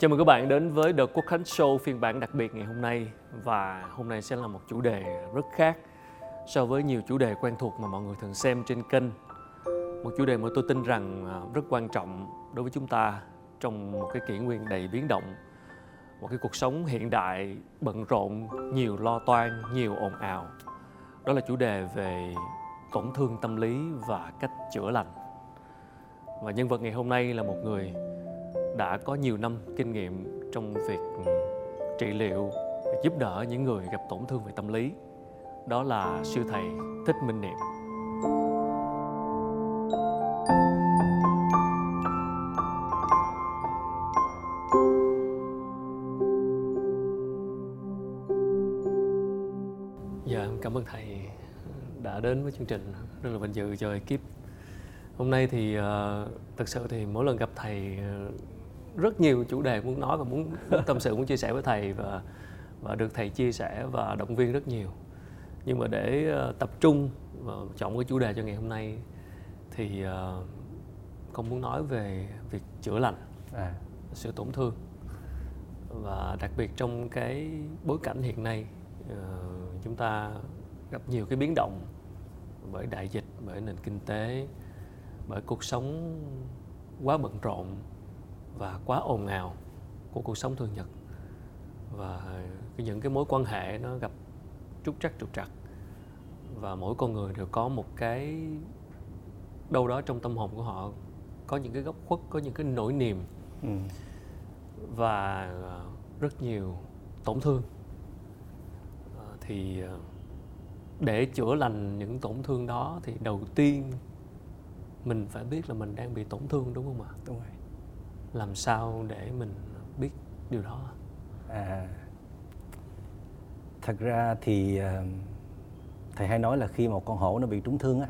Chào mừng các bạn đến với The Quốc Khánh Show phiên bản đặc biệt ngày hôm nay và hôm nay sẽ là một chủ đề rất khác so với nhiều chủ đề quen thuộc mà mọi người thường xem trên kênh. Một chủ đề mà tôi tin rằng à, rất quan trọng đối với chúng ta trong một cái kỷ nguyên đầy biến động, một cái cuộc sống hiện đại bận rộn, nhiều lo toan, nhiều ồn ào. Đó là chủ đề về tổn thương tâm lý và cách chữa lành. Và nhân vật ngày hôm nay là một người đã có nhiều năm kinh nghiệm trong việc ừ, trị liệu giúp đỡ những người gặp tổn thương về tâm lý. Đó là sư thầy thích minh niệm. Dạ cảm ơn thầy đã đến với chương trình rất là vinh dự cho ekip. Hôm nay thì ờ, uh, thật sự thì mỗi lần gặp thầy uh, rất nhiều chủ đề muốn nói và muốn, muốn tâm sự muốn chia sẻ với thầy và và được thầy chia sẻ và động viên rất nhiều. Nhưng mà để uh, tập trung và chọn cái chủ đề cho ngày hôm nay thì uh, con muốn nói về việc chữa lành à. sự tổn thương. Và đặc biệt trong cái bối cảnh hiện nay uh, chúng ta gặp nhiều cái biến động bởi đại dịch bởi nền kinh tế bởi cuộc sống quá bận rộn và quá ồn ào của cuộc sống thường nhật. Và những cái mối quan hệ nó gặp trúc trắc trục trặc. Và mỗi con người đều có một cái đâu đó trong tâm hồn của họ có những cái góc khuất có những cái nỗi niềm. Ừ. và rất nhiều tổn thương. Ờ, thì ờ, để chữa lành những tổn thương đó thì đầu tiên mình phải biết là mình đang bị tổn thương đúng không ạ? Đúng rồi làm sao để mình biết điều đó? À thật ra thì ờ, thầy hay nói là khi một con hổ nó bị trúng thương á,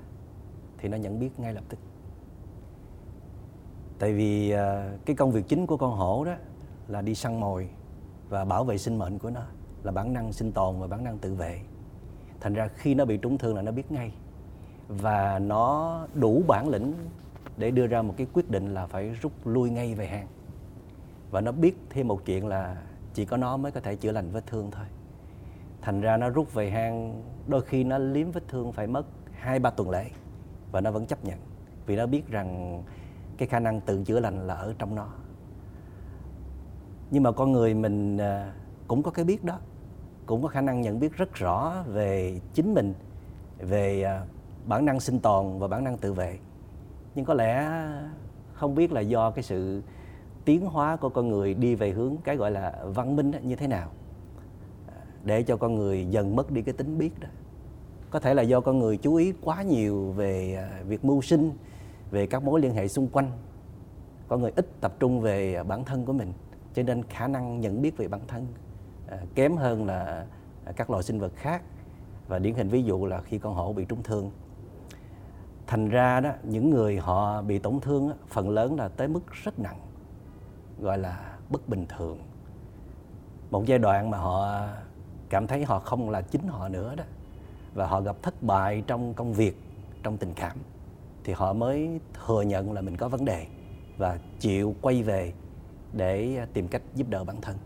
thì nó nhận biết ngay lập tức. Tại vì ờ, cái công việc chính của con hổ đó là đi săn mồi và bảo vệ sinh mệnh của nó, là bản năng sinh tồn và bản năng tự vệ. Thành ra khi nó bị trúng thương là nó biết ngay. Và nó đủ bản lĩnh để đưa ra một cái quyết định là phải rút lui ngay về hang. Và nó biết thêm một chuyện là chỉ có nó mới có thể chữa lành vết thương thôi. Thành ra nó rút về hang, đôi khi nó liếm vết thương phải mất hai ba tuần lễ và nó vẫn chấp nhận vì nó biết rằng cái khả năng tự chữa lành là ở trong nó. Nhưng mà con người mình à, cũng có cái biết đó, cũng có khả năng nhận biết rất rõ về chính mình, về à, bản năng sinh tồn và bản năng tự vệ nhưng có lẽ không biết là do cái sự tiến hóa của con người đi về hướng cái gọi là văn minh như thế nào. Để cho con người dần mất đi cái tính biết đó. Có thể là do con người chú ý quá nhiều về à, việc mưu sinh, về các mối liên hệ xung quanh. Con người ít tập trung về à, bản thân của mình, cho nên khả năng nhận biết về bản thân à, kém hơn là các loài sinh vật khác. Và điển hình ví dụ là khi con hổ bị trúng thương thành ra đó, những người họ bị tổn thương phần lớn là tới mức rất nặng, gọi là bất bình thường. Một giai đoạn mà họ cảm thấy họ không là chính họ nữa đó, và họ gặp thất bại trong công việc, trong tình cảm, thì họ mới thừa nhận là mình có vấn đề và chịu quay về để tìm cách giúp đỡ bản thân.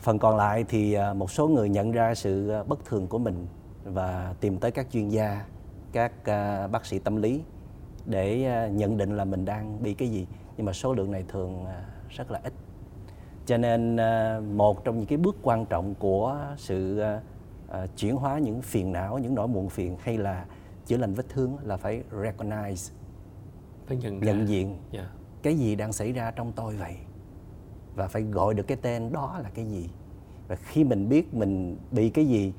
Phần còn lại thì à, một số người nhận ra sự à, bất thường của mình và tìm tới các chuyên gia các uh, bác sĩ tâm lý để uh, nhận định là mình đang bị cái gì nhưng mà số lượng này thường uh, rất là ít cho nên uh, một trong những cái bước quan trọng của sự uh, uh, chuyển hóa những phiền não những nỗi muộn phiền hay là chữa lành vết thương là phải recognize phải nhận, nhận diện yeah. Dạ. cái gì đang xảy ra trong tôi vậy và phải gọi được cái tên đó là cái gì và khi mình biết mình bị cái gì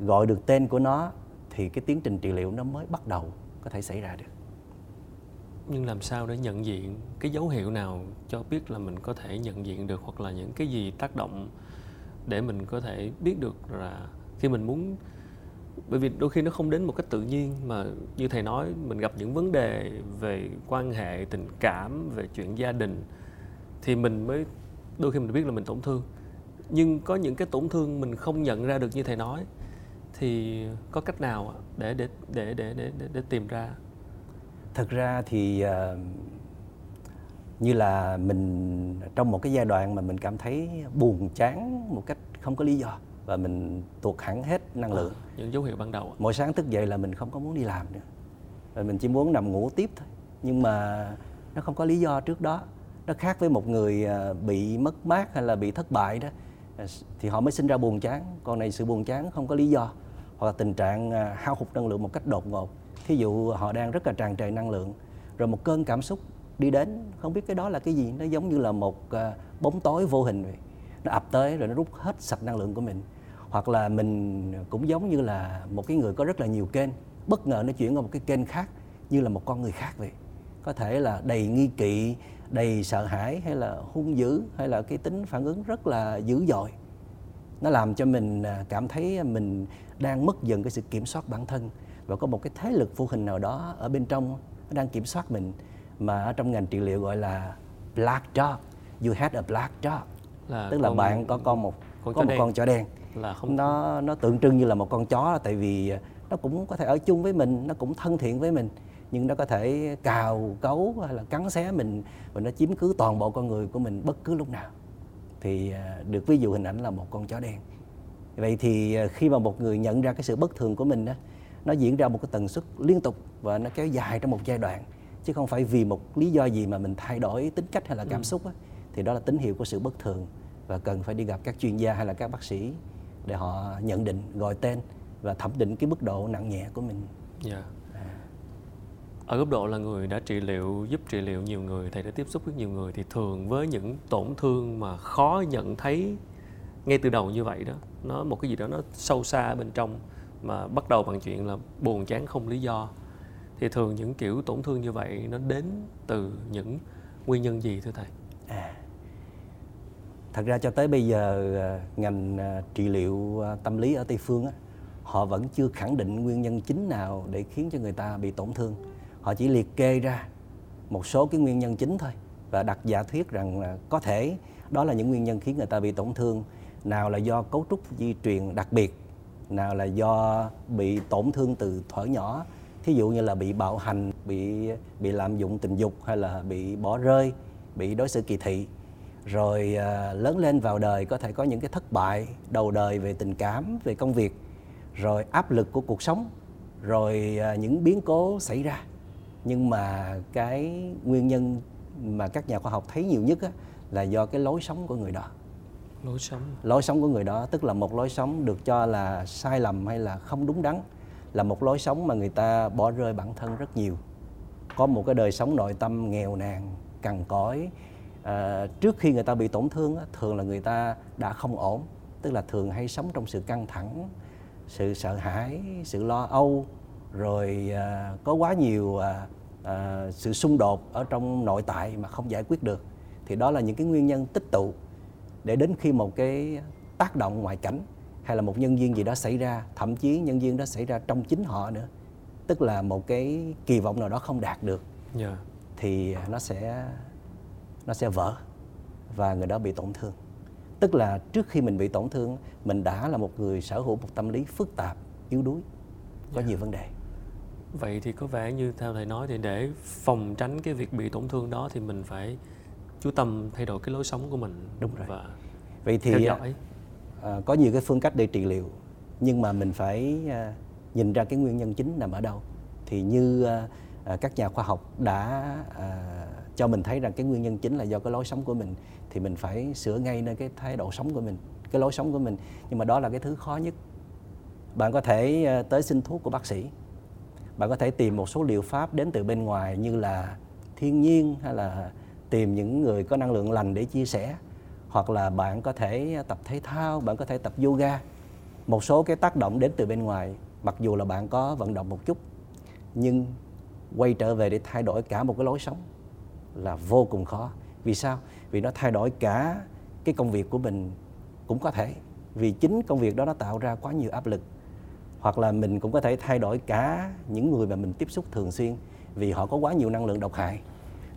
gọi được tên của nó thì cái tiến trình trị liệu nó mới bắt đầu có thể xảy ra được. Nhưng làm sao để nhận diện cái dấu hiệu nào cho biết là mình có thể nhận diện được hoặc là những cái gì tác động để mình có thể biết được là khi mình muốn, bởi vì đôi khi nó không đến một cách tự nhiên mà như thầy nói, mình gặp những vấn đề về quan hệ, tình cảm, về chuyện gia đình thì mình mới, đôi khi mình biết là mình tổn thương. Nhưng có những cái tổn thương mình không nhận ra được như thầy nói thì có cách nào để để để để để để, để tìm ra? Thực ra thì uh, như là mình trong một cái giai đoạn mà mình cảm thấy buồn chán một cách không có lý do và mình tuột hẳn hết năng lượng. à, những dấu hiệu ban đầu mỗi sáng thức dậy là mình không có muốn đi làm nữa. Và mình chỉ muốn nằm ngủ tiếp thôi. Nhưng mà nó không có lý do trước đó. Nó khác với một người à, bị mất mát hay là bị thất bại đó. À, thì họ mới sinh ra buồn chán. Còn này sự buồn chán không có lý do hoặc là tình trạng à, hao hụt năng lượng một cách đột ngột. Thí dụ họ đang rất là tràn trề năng lượng, rồi một cơn cảm xúc đi đến, không biết cái đó là cái gì, nó giống như là một à, bóng tối vô hình vậy. Nó ập tới rồi nó rút hết sạch năng lượng của mình. Hoặc là mình cũng giống như là một cái người có rất là nhiều kênh, bất ngờ nó chuyển qua một cái kênh khác như là một con người khác vậy. Có thể là đầy nghi kỵ, đầy sợ hãi, hay là hung dữ, hay là cái tính phản ứng rất là dữ dội nó làm cho mình à, cảm thấy mình đang mất dần cái sự kiểm soát bản thân. Và có một cái thế lực vô hình nào đó ở bên trong nó đang kiểm soát mình mà ở trong ngành trị liệu gọi là black dog. You had a black dog. Là tức là bạn có con một con có một đen. con chó đen. Là không nó nó tượng trưng như là một con chó tại vì nó cũng có thể ở chung với mình nó cũng thân thiện với mình. Nhưng nó có thể cào cấu hay là cắn xé mình và nó chiếm cứ toàn bộ con người của mình bất cứ lúc nào thì à, được ví dụ hình ảnh là một con chó đen vậy thì à, khi mà một người nhận ra cái sự bất thường của mình đó nó diễn ra một cái tần suất liên tục và nó kéo dài trong một giai đoạn chứ không phải vì một lý do gì mà mình thay đổi tính cách hay là cảm ừ. xúc á, thì đó là tín hiệu của sự bất thường và cần phải đi gặp các chuyên gia hay là các bác sĩ để họ nhận định gọi tên và thẩm định cái mức độ nặng nhẹ của mình. Yeah. Ở góc độ là người đã trị liệu giúp trị liệu nhiều người, thầy đã tiếp xúc với nhiều người thì thường với những tổn thương mà khó nhận thấy ngay từ đầu như vậy đó, nó một cái gì đó nó sâu xa bên trong mà bắt đầu bằng chuyện là buồn chán không lý do thì thường những kiểu tổn thương như vậy nó đến từ những nguyên nhân gì thưa thầy? À, thật ra cho tới bây giờ à, ngành à, trị liệu à, tâm lý ở tây phương á, họ vẫn chưa khẳng định nguyên nhân chính nào để khiến cho người ta bị tổn thương họ chỉ liệt kê ra một số cái nguyên nhân chính thôi và đặt giả thuyết rằng là có thể đó là những nguyên nhân khiến người ta bị tổn thương. Nào là do cấu trúc di truyền đặc biệt nào là do bị tổn thương từ thuở nhỏ thí dụ như là bị bạo hành bị bị lạm dụng tình dục hay là bị bỏ rơi bị đối xử kỳ thị. Rồi à, lớn lên vào đời có thể có những cái thất bại đầu đời về tình cảm về công việc rồi áp lực của cuộc sống rồi à, những biến cố xảy ra nhưng mà cái nguyên nhân mà các nhà khoa học thấy nhiều nhất á, là do cái lối sống của người đó. Lối sống. Lối sống của người đó tức là một lối sống được cho là sai lầm hay là không đúng đắn là một lối sống mà người ta bỏ rơi bản thân rất nhiều. Có một cái đời sống nội tâm nghèo nàn cằn cõi à, trước khi người ta bị tổn thương thường là người ta đã không ổn tức là thường hay sống trong sự căng thẳng sự sợ hãi sự lo âu rồi à, có quá nhiều à, à, sự xung đột ở trong nội tại mà không giải quyết được thì đó là những cái nguyên nhân tích tụ để đến khi một cái tác động ngoại cảnh hay là một nhân viên gì đó xảy ra thậm chí nhân viên đó xảy ra trong chính họ nữa tức là một cái kỳ vọng nào đó không đạt được yeah. Dạ. thì nó sẽ nó sẽ vỡ và người đó bị tổn thương tức là trước khi mình bị tổn thương mình đã là một người sở hữu một tâm lý phức tạp yếu đuối có yeah. Dạ. nhiều vấn đề vậy thì có vẻ như theo thầy nói thì để phòng tránh cái việc bị tổn thương đó thì mình phải chú tâm thay đổi cái lối sống của mình. Đúng rồi. Và vậy thì theo dõi. À, có nhiều cái phương cách để trị liệu nhưng mà mình phải à, nhìn ra cái nguyên nhân chính nằm ở đâu. Thì như à, à, các nhà khoa học đã à, cho mình thấy rằng cái nguyên nhân chính là do cái lối sống của mình thì mình phải sửa ngay nơi cái thái độ sống của mình cái lối sống của mình. Nhưng mà đó là cái thứ khó nhất. Bạn có thể à, tới xin thuốc của bác sĩ bạn có thể tìm một số liệu pháp đến từ bên ngoài như là thiên nhiên hay là tìm những người có năng lượng lành để chia sẻ. Hoặc là bạn có thể tập thể thao, bạn có thể tập yoga. Một số cái tác động đến từ bên ngoài, mặc dù là bạn có vận động một chút, nhưng quay trở về để thay đổi cả một cái lối sống là vô cùng khó. Vì sao? Vì nó thay đổi cả cái công việc của mình cũng có thể. Vì chính công việc đó nó tạo ra quá nhiều áp lực hoặc là mình cũng có thể thay đổi cả những người mà mình tiếp xúc thường xuyên vì họ có quá nhiều năng lượng độc hại.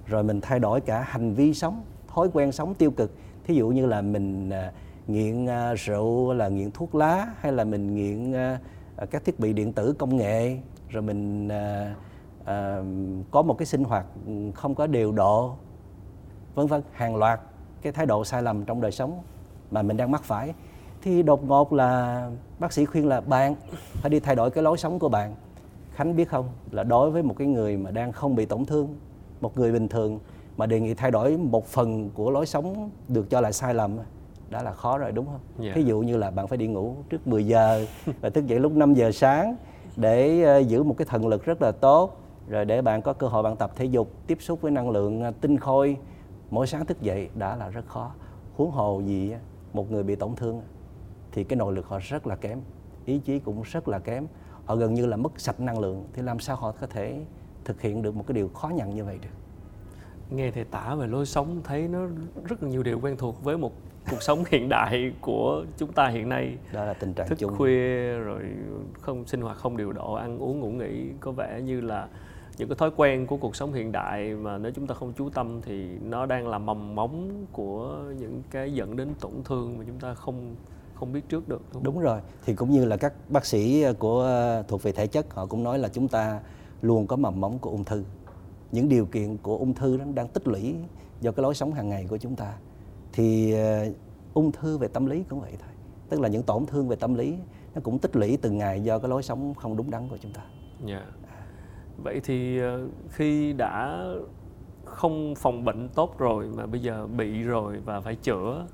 Rồi mình thay đổi cả hành vi sống, thói quen sống tiêu cực. Thí dụ như là mình à, nghiện à, rượu, là nghiện thuốc lá, hay là mình nghiện à, các thiết bị điện tử công nghệ. Rồi mình có một cái sinh hoạt ừ, không có điều độ, vân vân, hàng loạt cái thái độ sai lầm trong đời sống mà mình đang mắc phải. Thì đột ngột là bác sĩ khuyên là bạn phải đi thay đổi cái lối sống của bạn khánh biết không là đối với một cái người mà đang không bị tổn thương một người bình thường mà đề nghị thay đổi một phần của lối sống được cho là sai lầm đã là khó rồi đúng không? Yeah. Ví dụ như là bạn phải đi ngủ trước 10 giờ và thức dậy lúc 5 giờ sáng để ờ, giữ một cái thần lực rất là tốt rồi để bạn có cơ hội bạn tập thể dục tiếp xúc với năng lượng ờ, tinh khôi mỗi sáng thức dậy đã là rất khó huống hồ gì một người bị tổn thương thì cái nội lực họ rất là kém ý chí cũng rất là kém. Họ gần như là mất sạch năng lượng thì làm sao họ có thể thực hiện được một cái điều khó nhằn như vậy được? Nghe thầy tả về lối sống thấy nó rất là nhiều điều quen thuộc với một cuộc sống hiện đại của chúng ta hiện nay. Đó là tình trạng thức chung. khuya rồi không sinh hoạt không điều độ ăn uống ngủ nghỉ có vẻ như là những cái thói quen của cuộc sống hiện đại mà nếu chúng ta không chú tâm thì nó đang là mầm móng của những cái dẫn đến tổn thương mà chúng ta không không biết trước được đúng, đúng rồi. Thì cũng như là các bác sĩ của thuộc về thể chất họ cũng nói là chúng ta luôn có mầm móng của ung thư. Những điều kiện của ung thư nó đang tích lũy do cái lối sống hàng ngày của chúng ta. Thì uh, ung thư về tâm lý cũng vậy thôi. Tức là những tổn thương về tâm lý nó cũng tích lũy từng ngày do cái lối sống không đúng đắn của chúng ta. Yeah. Dạ. vậy thì uh, khi đã không phòng bệnh tốt rồi mà bây giờ bị rồi và phải chữa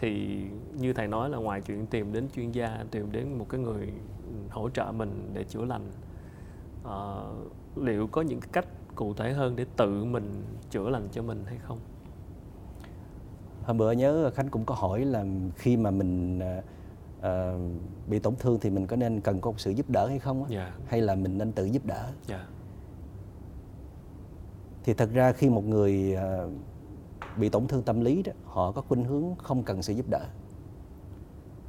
thì như thầy nói là ngoài chuyện tìm đến chuyên gia tìm đến một cái người hỗ trợ mình để chữa lành uh, liệu có những cách cụ thể hơn để tự mình chữa lành cho mình hay không hôm bữa nhớ khánh cũng có hỏi là khi mà mình uh, bị tổn thương thì mình có nên cần có một sự giúp đỡ hay không yeah. Dạ. hay là mình nên tự giúp đỡ yeah. Dạ. thì thật ra khi một người uh, bị tổn thương tâm lý đó họ có khuynh hướng không cần sự giúp đỡ.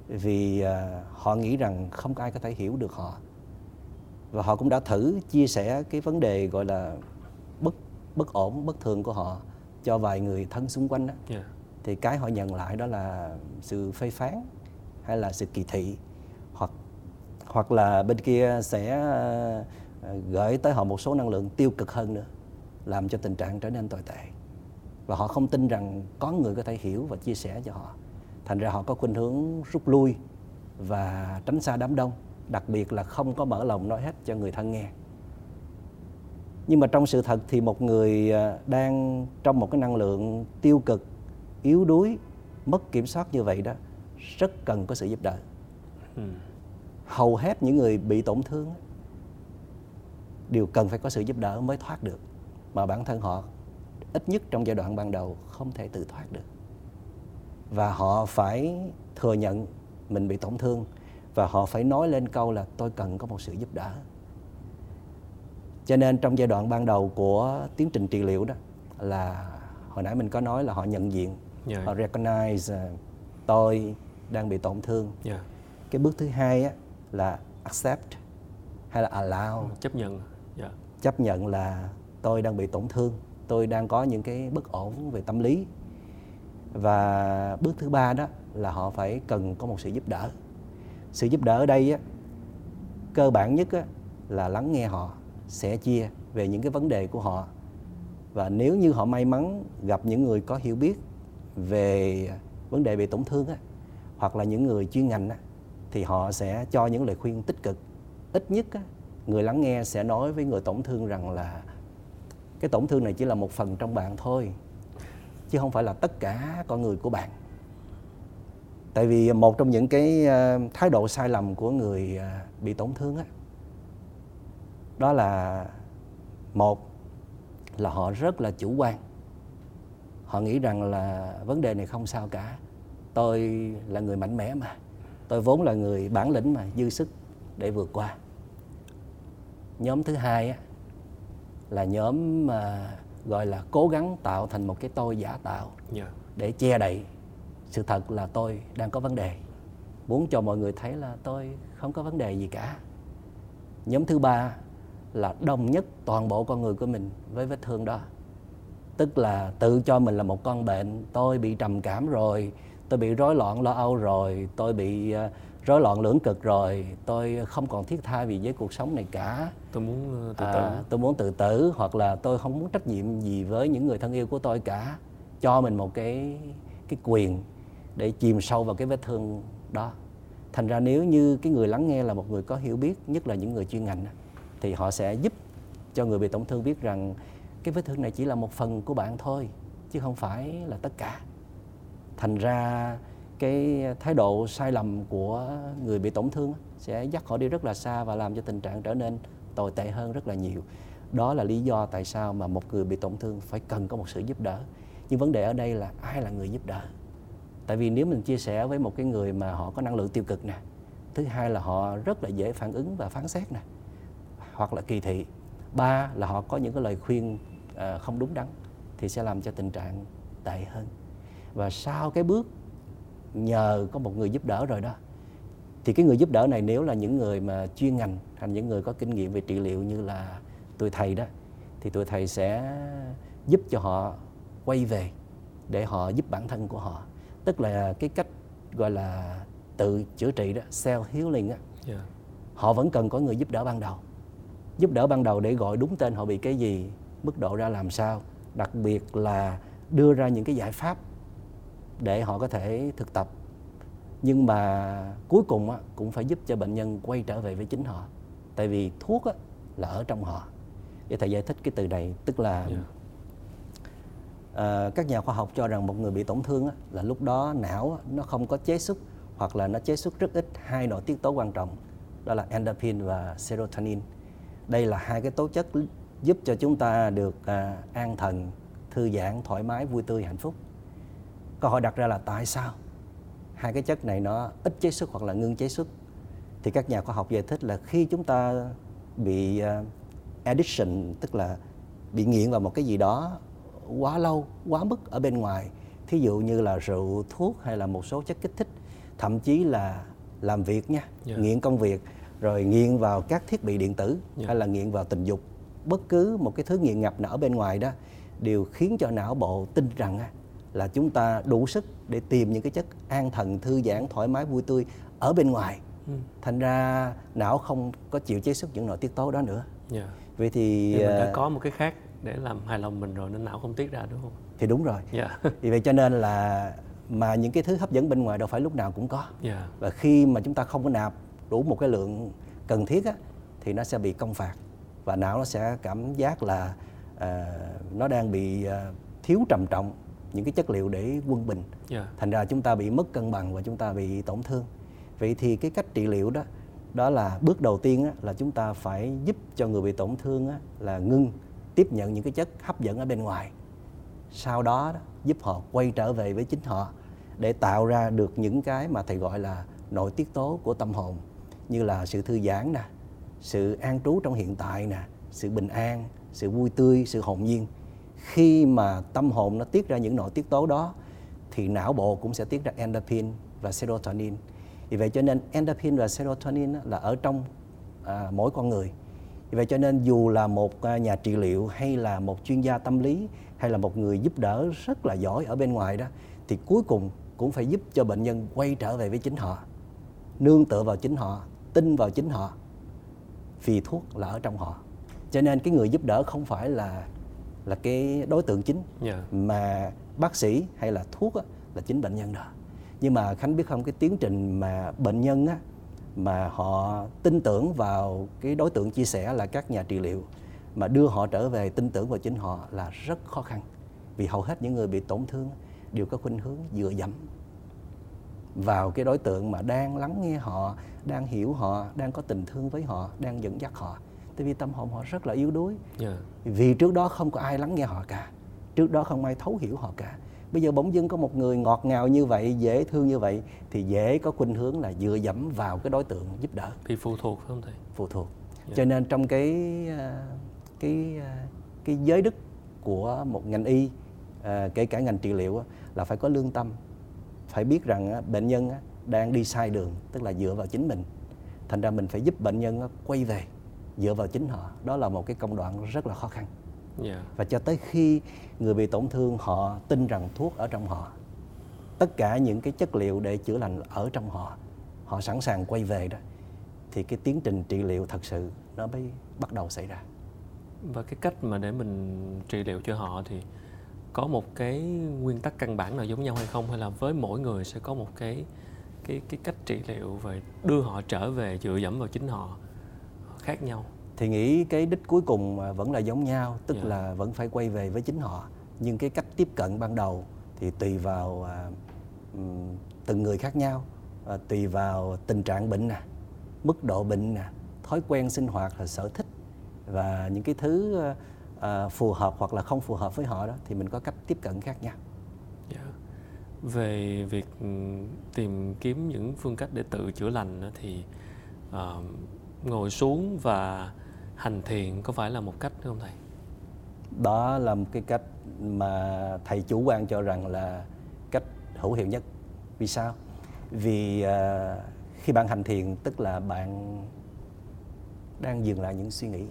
Vì uh, họ nghĩ rằng không có ai có thể hiểu được họ. Và họ cũng đã thử chia sẻ cái vấn đề gọi là bất bất ổn bất thường của họ cho vài người thân xung quanh đó. Yeah. thì cái họ nhận lại đó là sự phê phán hay là sự kỳ thị hoặc hoặc là bên kia sẽ uh, gửi tới họ một số năng lượng tiêu cực hơn nữa làm cho tình trạng trở nên tồi tệ và họ không tin rằng có người có thể hiểu và chia sẻ cho họ. Thành ra họ có khuynh hướng rút lui và tránh xa đám đông đặc biệt là không có mở lòng nói hết cho người thân nghe. Nhưng mà trong sự thật thì một người à, đang trong một cái năng lượng tiêu cực yếu đuối mất kiểm soát như vậy đó rất cần có sự giúp đỡ. Ừ. hầu hết những người bị tổn thương đều cần phải có sự giúp đỡ mới thoát được. Mà bản thân họ ít nhất trong giai đoạn ban đầu không thể tự thoát được và họ phải thừa nhận mình bị tổn thương và họ phải nói lên câu là tôi cần có một sự giúp đỡ cho nên trong giai đoạn ban đầu của tiến trình trị liệu đó là hồi nãy mình có nói là họ nhận diện yeah. họ recognize uh, tôi đang bị tổn thương yeah. cái bước thứ hai á, là accept hay là allow chấp nhận yeah. chấp nhận là tôi đang bị tổn thương tôi đang có những cái bất ổn về tâm lý. Và bước thứ ba đó là họ phải cần có một sự giúp đỡ. Sự giúp đỡ ở đây á, cơ bản nhất á, là lắng nghe họ sẽ chia về những cái vấn đề của họ. Và nếu như họ may mắn gặp những người có hiểu biết về vấn đề bị tổn thương á, hoặc là những người chuyên ngành á, thì họ sẽ cho những lời khuyên tích cực. Ít nhất á, người lắng nghe sẽ nói với người tổn thương rằng là cái tổn thương này chỉ là một phần trong bạn thôi chứ không phải là tất cả con người của bạn. Tại vì một trong những cái ờ, thái độ sai lầm của người ờ, bị tổn thương á đó là một là họ rất là chủ quan. Họ nghĩ rằng là vấn đề này không sao cả. Tôi là người mạnh mẽ mà. Tôi vốn là người bản lĩnh mà dư sức để vượt qua. Nhóm thứ hai á, là nhóm mà gọi là cố gắng tạo thành một cái tôi giả tạo yeah. Dạ. để che đậy sự thật là tôi đang có vấn đề muốn cho mọi người thấy là tôi không có vấn đề gì cả nhóm thứ ba là đồng nhất toàn bộ con người của mình với vết thương đó tức là tự cho mình là một con bệnh tôi bị trầm cảm rồi tôi bị rối loạn lo âu rồi tôi bị uh, rối loạn lưỡng cực rồi tôi không còn thiết tha vì với cuộc sống này cả. Tôi muốn ờ, tự tử. à, tôi muốn tự tử hoặc là tôi không muốn trách nhiệm gì với những người thân yêu của tôi cả. Cho mình một cái cái quyền để chìm sâu vào cái vết thương đó. Thành ra nếu như cái người lắng nghe là một người có hiểu biết nhất là những người chuyên ngành thì họ sẽ giúp cho người bị tổn thương biết rằng cái vết thương này chỉ là một phần của bạn thôi chứ không phải là tất cả. Thành ra cái thái độ sai lầm của người bị tổn thương sẽ dắt họ đi rất là xa và làm cho tình trạng trở nên tồi tệ hơn rất là nhiều. Đó là lý do tại sao mà một người bị tổn thương phải cần có một sự giúp đỡ. Nhưng vấn đề ở đây là ai là người giúp đỡ? Tại vì nếu mình chia sẻ với một cái người mà họ có năng lượng tiêu cực nè, thứ hai là họ rất là dễ phản ứng và phán xét nè, hoặc là kỳ thị. Ba là họ có những cái lời khuyên à, không đúng đắn thì sẽ làm cho tình trạng tệ hơn. Và sau cái bước nhờ có một người giúp đỡ rồi đó. Thì cái người giúp đỡ này nếu là những người mà chuyên ngành hay những người có kinh nghiệm về trị liệu như là tụi thầy đó thì tụi thầy sẽ giúp cho họ quay về để họ giúp bản thân của họ. Tức là cái cách gọi là tự chữa trị đó self healing á yeah. họ vẫn cần có người giúp đỡ ban đầu. Giúp đỡ ban đầu để gọi đúng tên họ bị cái gì mức độ ra làm sao đặc biệt là đưa ra những cái giải pháp để họ có thể thực tập nhưng mà cuối cùng á, cũng phải giúp cho bệnh nhân quay trở về với chính họ tại vì thuốc á, là ở trong họ để thầy giải thích cái từ này tức là yeah. Dạ. à, các nhà khoa học cho rằng một người bị tổn thương á, là lúc đó não á, nó không có chế xuất hoặc là nó chế xuất rất ít hai nội tiết tố quan trọng đó là endorphin và serotonin đây là hai cái tố chất giúp cho chúng ta được à, an thần thư giãn thoải mái vui tươi hạnh phúc câu hỏi đặt ra là tại sao hai cái chất này nó ít chế xuất hoặc là ngưng chế xuất thì các nhà khoa học giải thích là khi chúng ta bị uh, addiction tức là bị nghiện vào một cái gì đó quá lâu quá mức ở bên ngoài thí dụ như là rượu thuốc hay là một số chất kích thích thậm chí là làm việc nha yeah. Dạ. nghiện công việc rồi nghiện vào các thiết bị điện tử yeah. Dạ. hay là nghiện vào tình dục bất cứ một cái thứ nghiện ngập nào ở bên ngoài đó đều khiến cho não bộ tin rằng là chúng ta đủ sức để tìm những cái chất an thần thư giãn thoải mái vui tươi ở bên ngoài ừ. thành ra não không có chịu chế xuất những nội tiết tố đó nữa yeah. Dạ. vậy thì mình đã ờ, có một cái khác để làm hài lòng mình rồi nên não không tiết ra đúng không thì đúng rồi yeah. Dạ. vì vậy cho nên là mà những cái thứ hấp dẫn bên ngoài đâu phải lúc nào cũng có yeah. Dạ. và khi mà chúng ta không có nạp đủ một cái lượng cần thiết á, thì nó sẽ bị công phạt và não nó sẽ cảm giác là uh, nó đang bị uh, thiếu trầm trọng những cái chất liệu để quân bình yeah. Dạ. thành ra chúng ta bị mất cân bằng và chúng ta bị tổn thương vậy thì cái cách trị liệu đó đó là bước đầu tiên á, là chúng ta phải giúp cho người bị tổn thương á, là ngưng tiếp nhận những cái chất hấp dẫn ở bên ngoài sau đó, đó giúp họ quay trở về với chính họ để tạo ra được những cái mà thầy gọi là nội tiết tố của tâm hồn như là sự thư giãn nè sự an trú trong hiện tại nè sự bình an sự vui tươi sự hồn nhiên khi mà tâm hồn nó tiết ra những nội tiết tố đó thì não bộ cũng sẽ tiết ra endorphin và serotonin. Vì vậy cho nên endorphin và serotonin là ở trong à, mỗi con người. Vì vậy cho nên dù là một à, nhà trị liệu hay là một chuyên gia tâm lý hay là một người giúp đỡ rất là giỏi ở bên ngoài đó thì cuối cùng cũng phải giúp cho bệnh nhân quay trở về với chính họ nương tựa vào chính họ tin vào chính họ vì thuốc là ở trong họ. Cho nên cái người giúp đỡ không phải là là cái đối tượng chính yeah. Dạ. mà bác sĩ hay là thuốc á, là chính bệnh nhân đó nhưng mà khánh biết không cái tiến trình mà bệnh nhân á, mà họ tin tưởng vào cái đối tượng chia sẻ là các nhà trị liệu mà đưa họ trở về tin tưởng vào chính họ là rất khó khăn vì hầu hết những người bị tổn thương đều có khuynh hướng dựa dẫm vào cái đối tượng mà đang lắng nghe họ đang hiểu họ đang có tình thương với họ đang dẫn dắt họ tại vì tâm hồn họ rất là yếu đuối. Yeah. Vì trước đó không có ai lắng nghe họ cả. Trước đó không ai thấu hiểu họ cả. Bây giờ bỗng dưng có một người ngọt ngào như vậy dễ thương như vậy thì dễ có khuynh hướng là dựa dẫm vào cái đối tượng giúp đỡ. Thì phụ thuộc phải không thầy? Phụ thuộc. Yeah. Cho nên trong cái à, cái à, cái giới đức của một ngành y à, kể cả ngành trị liệu là phải có lương tâm. Phải biết rằng bệnh nhân đang đi sai đường tức là dựa vào chính mình. Thành ra mình phải giúp bệnh nhân quay về dựa vào chính họ đó là một cái công đoạn rất là khó khăn yeah. Dạ. và cho tới khi người bị tổn thương họ tin rằng thuốc ở trong họ tất cả những cái chất liệu để chữa lành ở trong họ họ sẵn sàng quay về đó thì cái tiến trình trị liệu thật sự nó mới bắt đầu xảy ra và cái cách mà để mình trị liệu cho họ thì có một cái nguyên tắc căn bản nào giống nhau hay không hay là với mỗi người sẽ có một cái cái cái cách trị liệu về đưa họ trở về dựa dẫm vào chính họ khác nhau. Thì nghĩ cái đích cuối cùng vẫn là giống nhau tức Dạ. là vẫn phải quay về với chính họ. Nhưng cái cách tiếp cận ban đầu thì tùy vào à, từng người khác nhau. À, tùy vào tình trạng bệnh nè mức độ bệnh nè thói quen sinh hoạt là sở thích. Và những cái thứ à, à, phù hợp hoặc là không phù hợp với họ đó thì mình có cách tiếp cận khác nhau. Dạ. Về việc tìm kiếm những phương cách để tự chữa lành thì ờ, ngồi xuống và hành thiện có phải là một cách không thầy? đó là một cái cách mà thầy chủ quan cho rằng là cách hữu hiệu nhất. Vì sao? Vì à, khi bạn hành thiền tức là bạn đang dừng lại những suy nghĩ.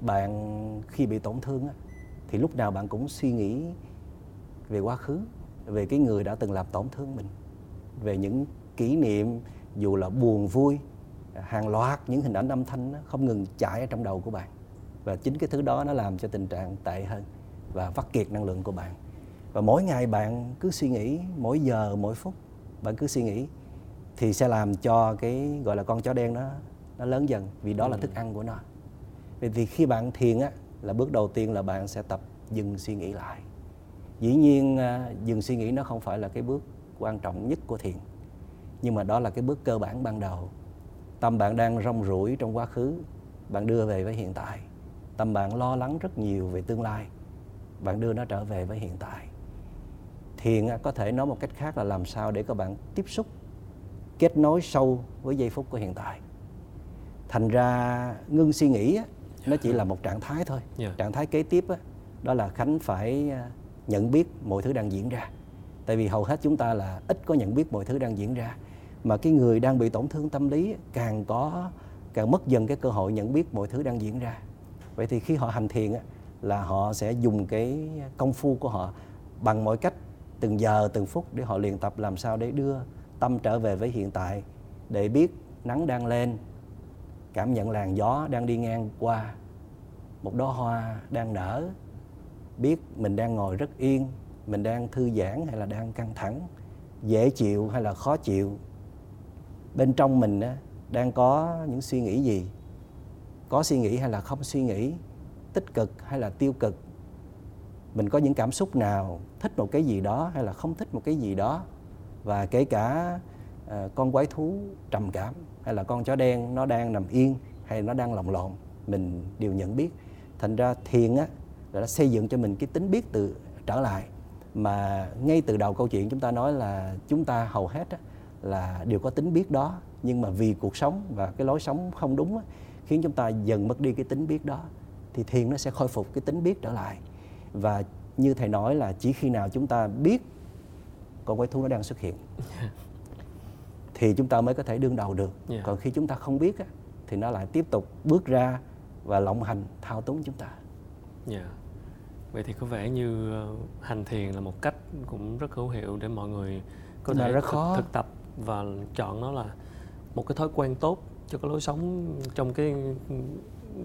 Bạn khi bị tổn thương thì lúc nào bạn cũng suy nghĩ về quá khứ về cái người đã từng làm tổn thương mình về những kỷ niệm dù là buồn vui hàng loạt những hình ảnh âm thanh nó không ngừng chạy ở trong đầu của bạn. Và chính cái thứ đó nó làm cho tình trạng tệ hơn và vắt kiệt năng lượng của bạn. Và mỗi ngày bạn cứ suy nghĩ mỗi giờ mỗi phút bạn cứ suy nghĩ thì sẽ làm cho cái gọi là con chó đen nó nó lớn dần vì đó là thức ăn của nó. Vậy thì khi bạn thiền á là bước đầu tiên là bạn sẽ tập dừng suy nghĩ lại. Dĩ nhiên à, dừng suy nghĩ nó không phải là cái bước quan trọng nhất của thiền nhưng mà đó là cái bước cơ bản ban đầu tâm bạn đang rong ruổi trong quá khứ bạn đưa về với hiện tại. Tâm bạn lo lắng rất nhiều về tương lai bạn đưa nó trở về với hiện tại. Thiền có thể nói một cách khác là làm sao để các bạn tiếp xúc kết nối sâu với giây phút của hiện tại. Thành ra ngưng suy nghĩ nó chỉ là một trạng thái thôi. Dạ. trạng thái kế tiếp đó là khánh phải à, nhận biết mọi thứ đang diễn ra. Tại vì hầu hết chúng ta là ít có nhận biết mọi thứ đang diễn ra mà cái người đang bị tổn thương tâm lý càng có càng mất dần cái cơ hội nhận biết mọi thứ đang diễn ra. Vậy thì khi họ hành thiền á, là họ sẽ dùng cái công phu của họ bằng mọi cách từng giờ từng phút để họ luyện tập làm sao để đưa tâm trở về với hiện tại để biết nắng đang lên cảm nhận làn gió đang đi ngang qua một đóa hoa đang nở biết mình đang ngồi rất yên mình đang thư giãn hay là đang căng thẳng dễ chịu hay là khó chịu bên trong mình đang có những suy nghĩ gì? Có suy nghĩ hay là không suy nghĩ? Tích cực hay là tiêu cực? Mình có những cảm xúc nào thích một cái gì đó hay là không thích một cái gì đó? Và kể cả ờ, con quái thú trầm cảm hay là con chó đen nó đang nằm yên hay nó đang lồng lộn mình đều nhận biết. Thành ra thiền á là nó xây dựng cho mình cái tính biết từ trở lại. Mà ngay từ đầu câu chuyện chúng ta nói là chúng ta hầu hết á, là đều có tính biết đó nhưng mà vì cuộc sống và cái lối sống không đúng á, khiến chúng ta dần mất đi cái tính biết đó thì thiền nó sẽ khôi phục cái tính biết trở lại và như thầy nói là chỉ khi nào chúng ta biết con quái thú nó đang xuất hiện thì chúng ta mới có thể đương đầu được Dạ. còn khi chúng ta không biết á, thì nó lại tiếp tục bước ra và lộng hành thao túng chúng ta Dạ. Vậy thì có vẻ như ờ, hành thiền là một cách cũng rất hữu hiệu để mọi người có thể rất thực, khó. thực tập và chọn nó là một cái thói quen tốt cho cái lối sống trong cái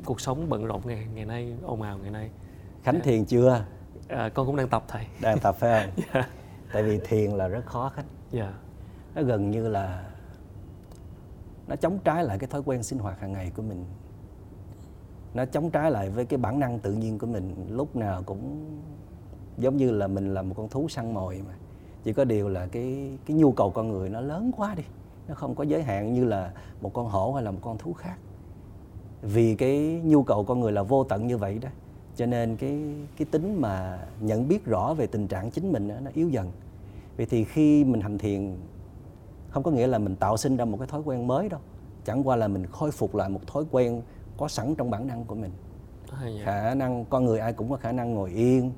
cuộc sống bận rộn ngày ngày nay ồn ào ngày nay. khánh Dạ. thiền chưa À, con cũng đang tập thầy. đang tập phải không tại vì thiền là rất khó khánh Dạ. nó gần như là nó chống trái lại cái thói quen sinh hoạt hàng ngày của mình nó chống trái lại với cái bản năng tự nhiên của mình lúc nào cũng giống như là mình là một con thú săn mồi mà chỉ có điều là cái cái nhu cầu con người nó lớn quá đi nó không có giới hạn như là một con hổ hay là một con thú khác. Vì cái nhu cầu con người là vô tận như vậy đó cho nên cái cái tính mà nhận biết rõ về tình trạng chính mình á, nó yếu dần. Vậy thì khi mình hành thiền không có nghĩa là mình tạo sinh ra một cái thói quen mới đâu chẳng qua là mình khôi phục lại một thói quen có sẵn trong bản năng của mình. Khả năng con người ai cũng có khả năng ngồi yên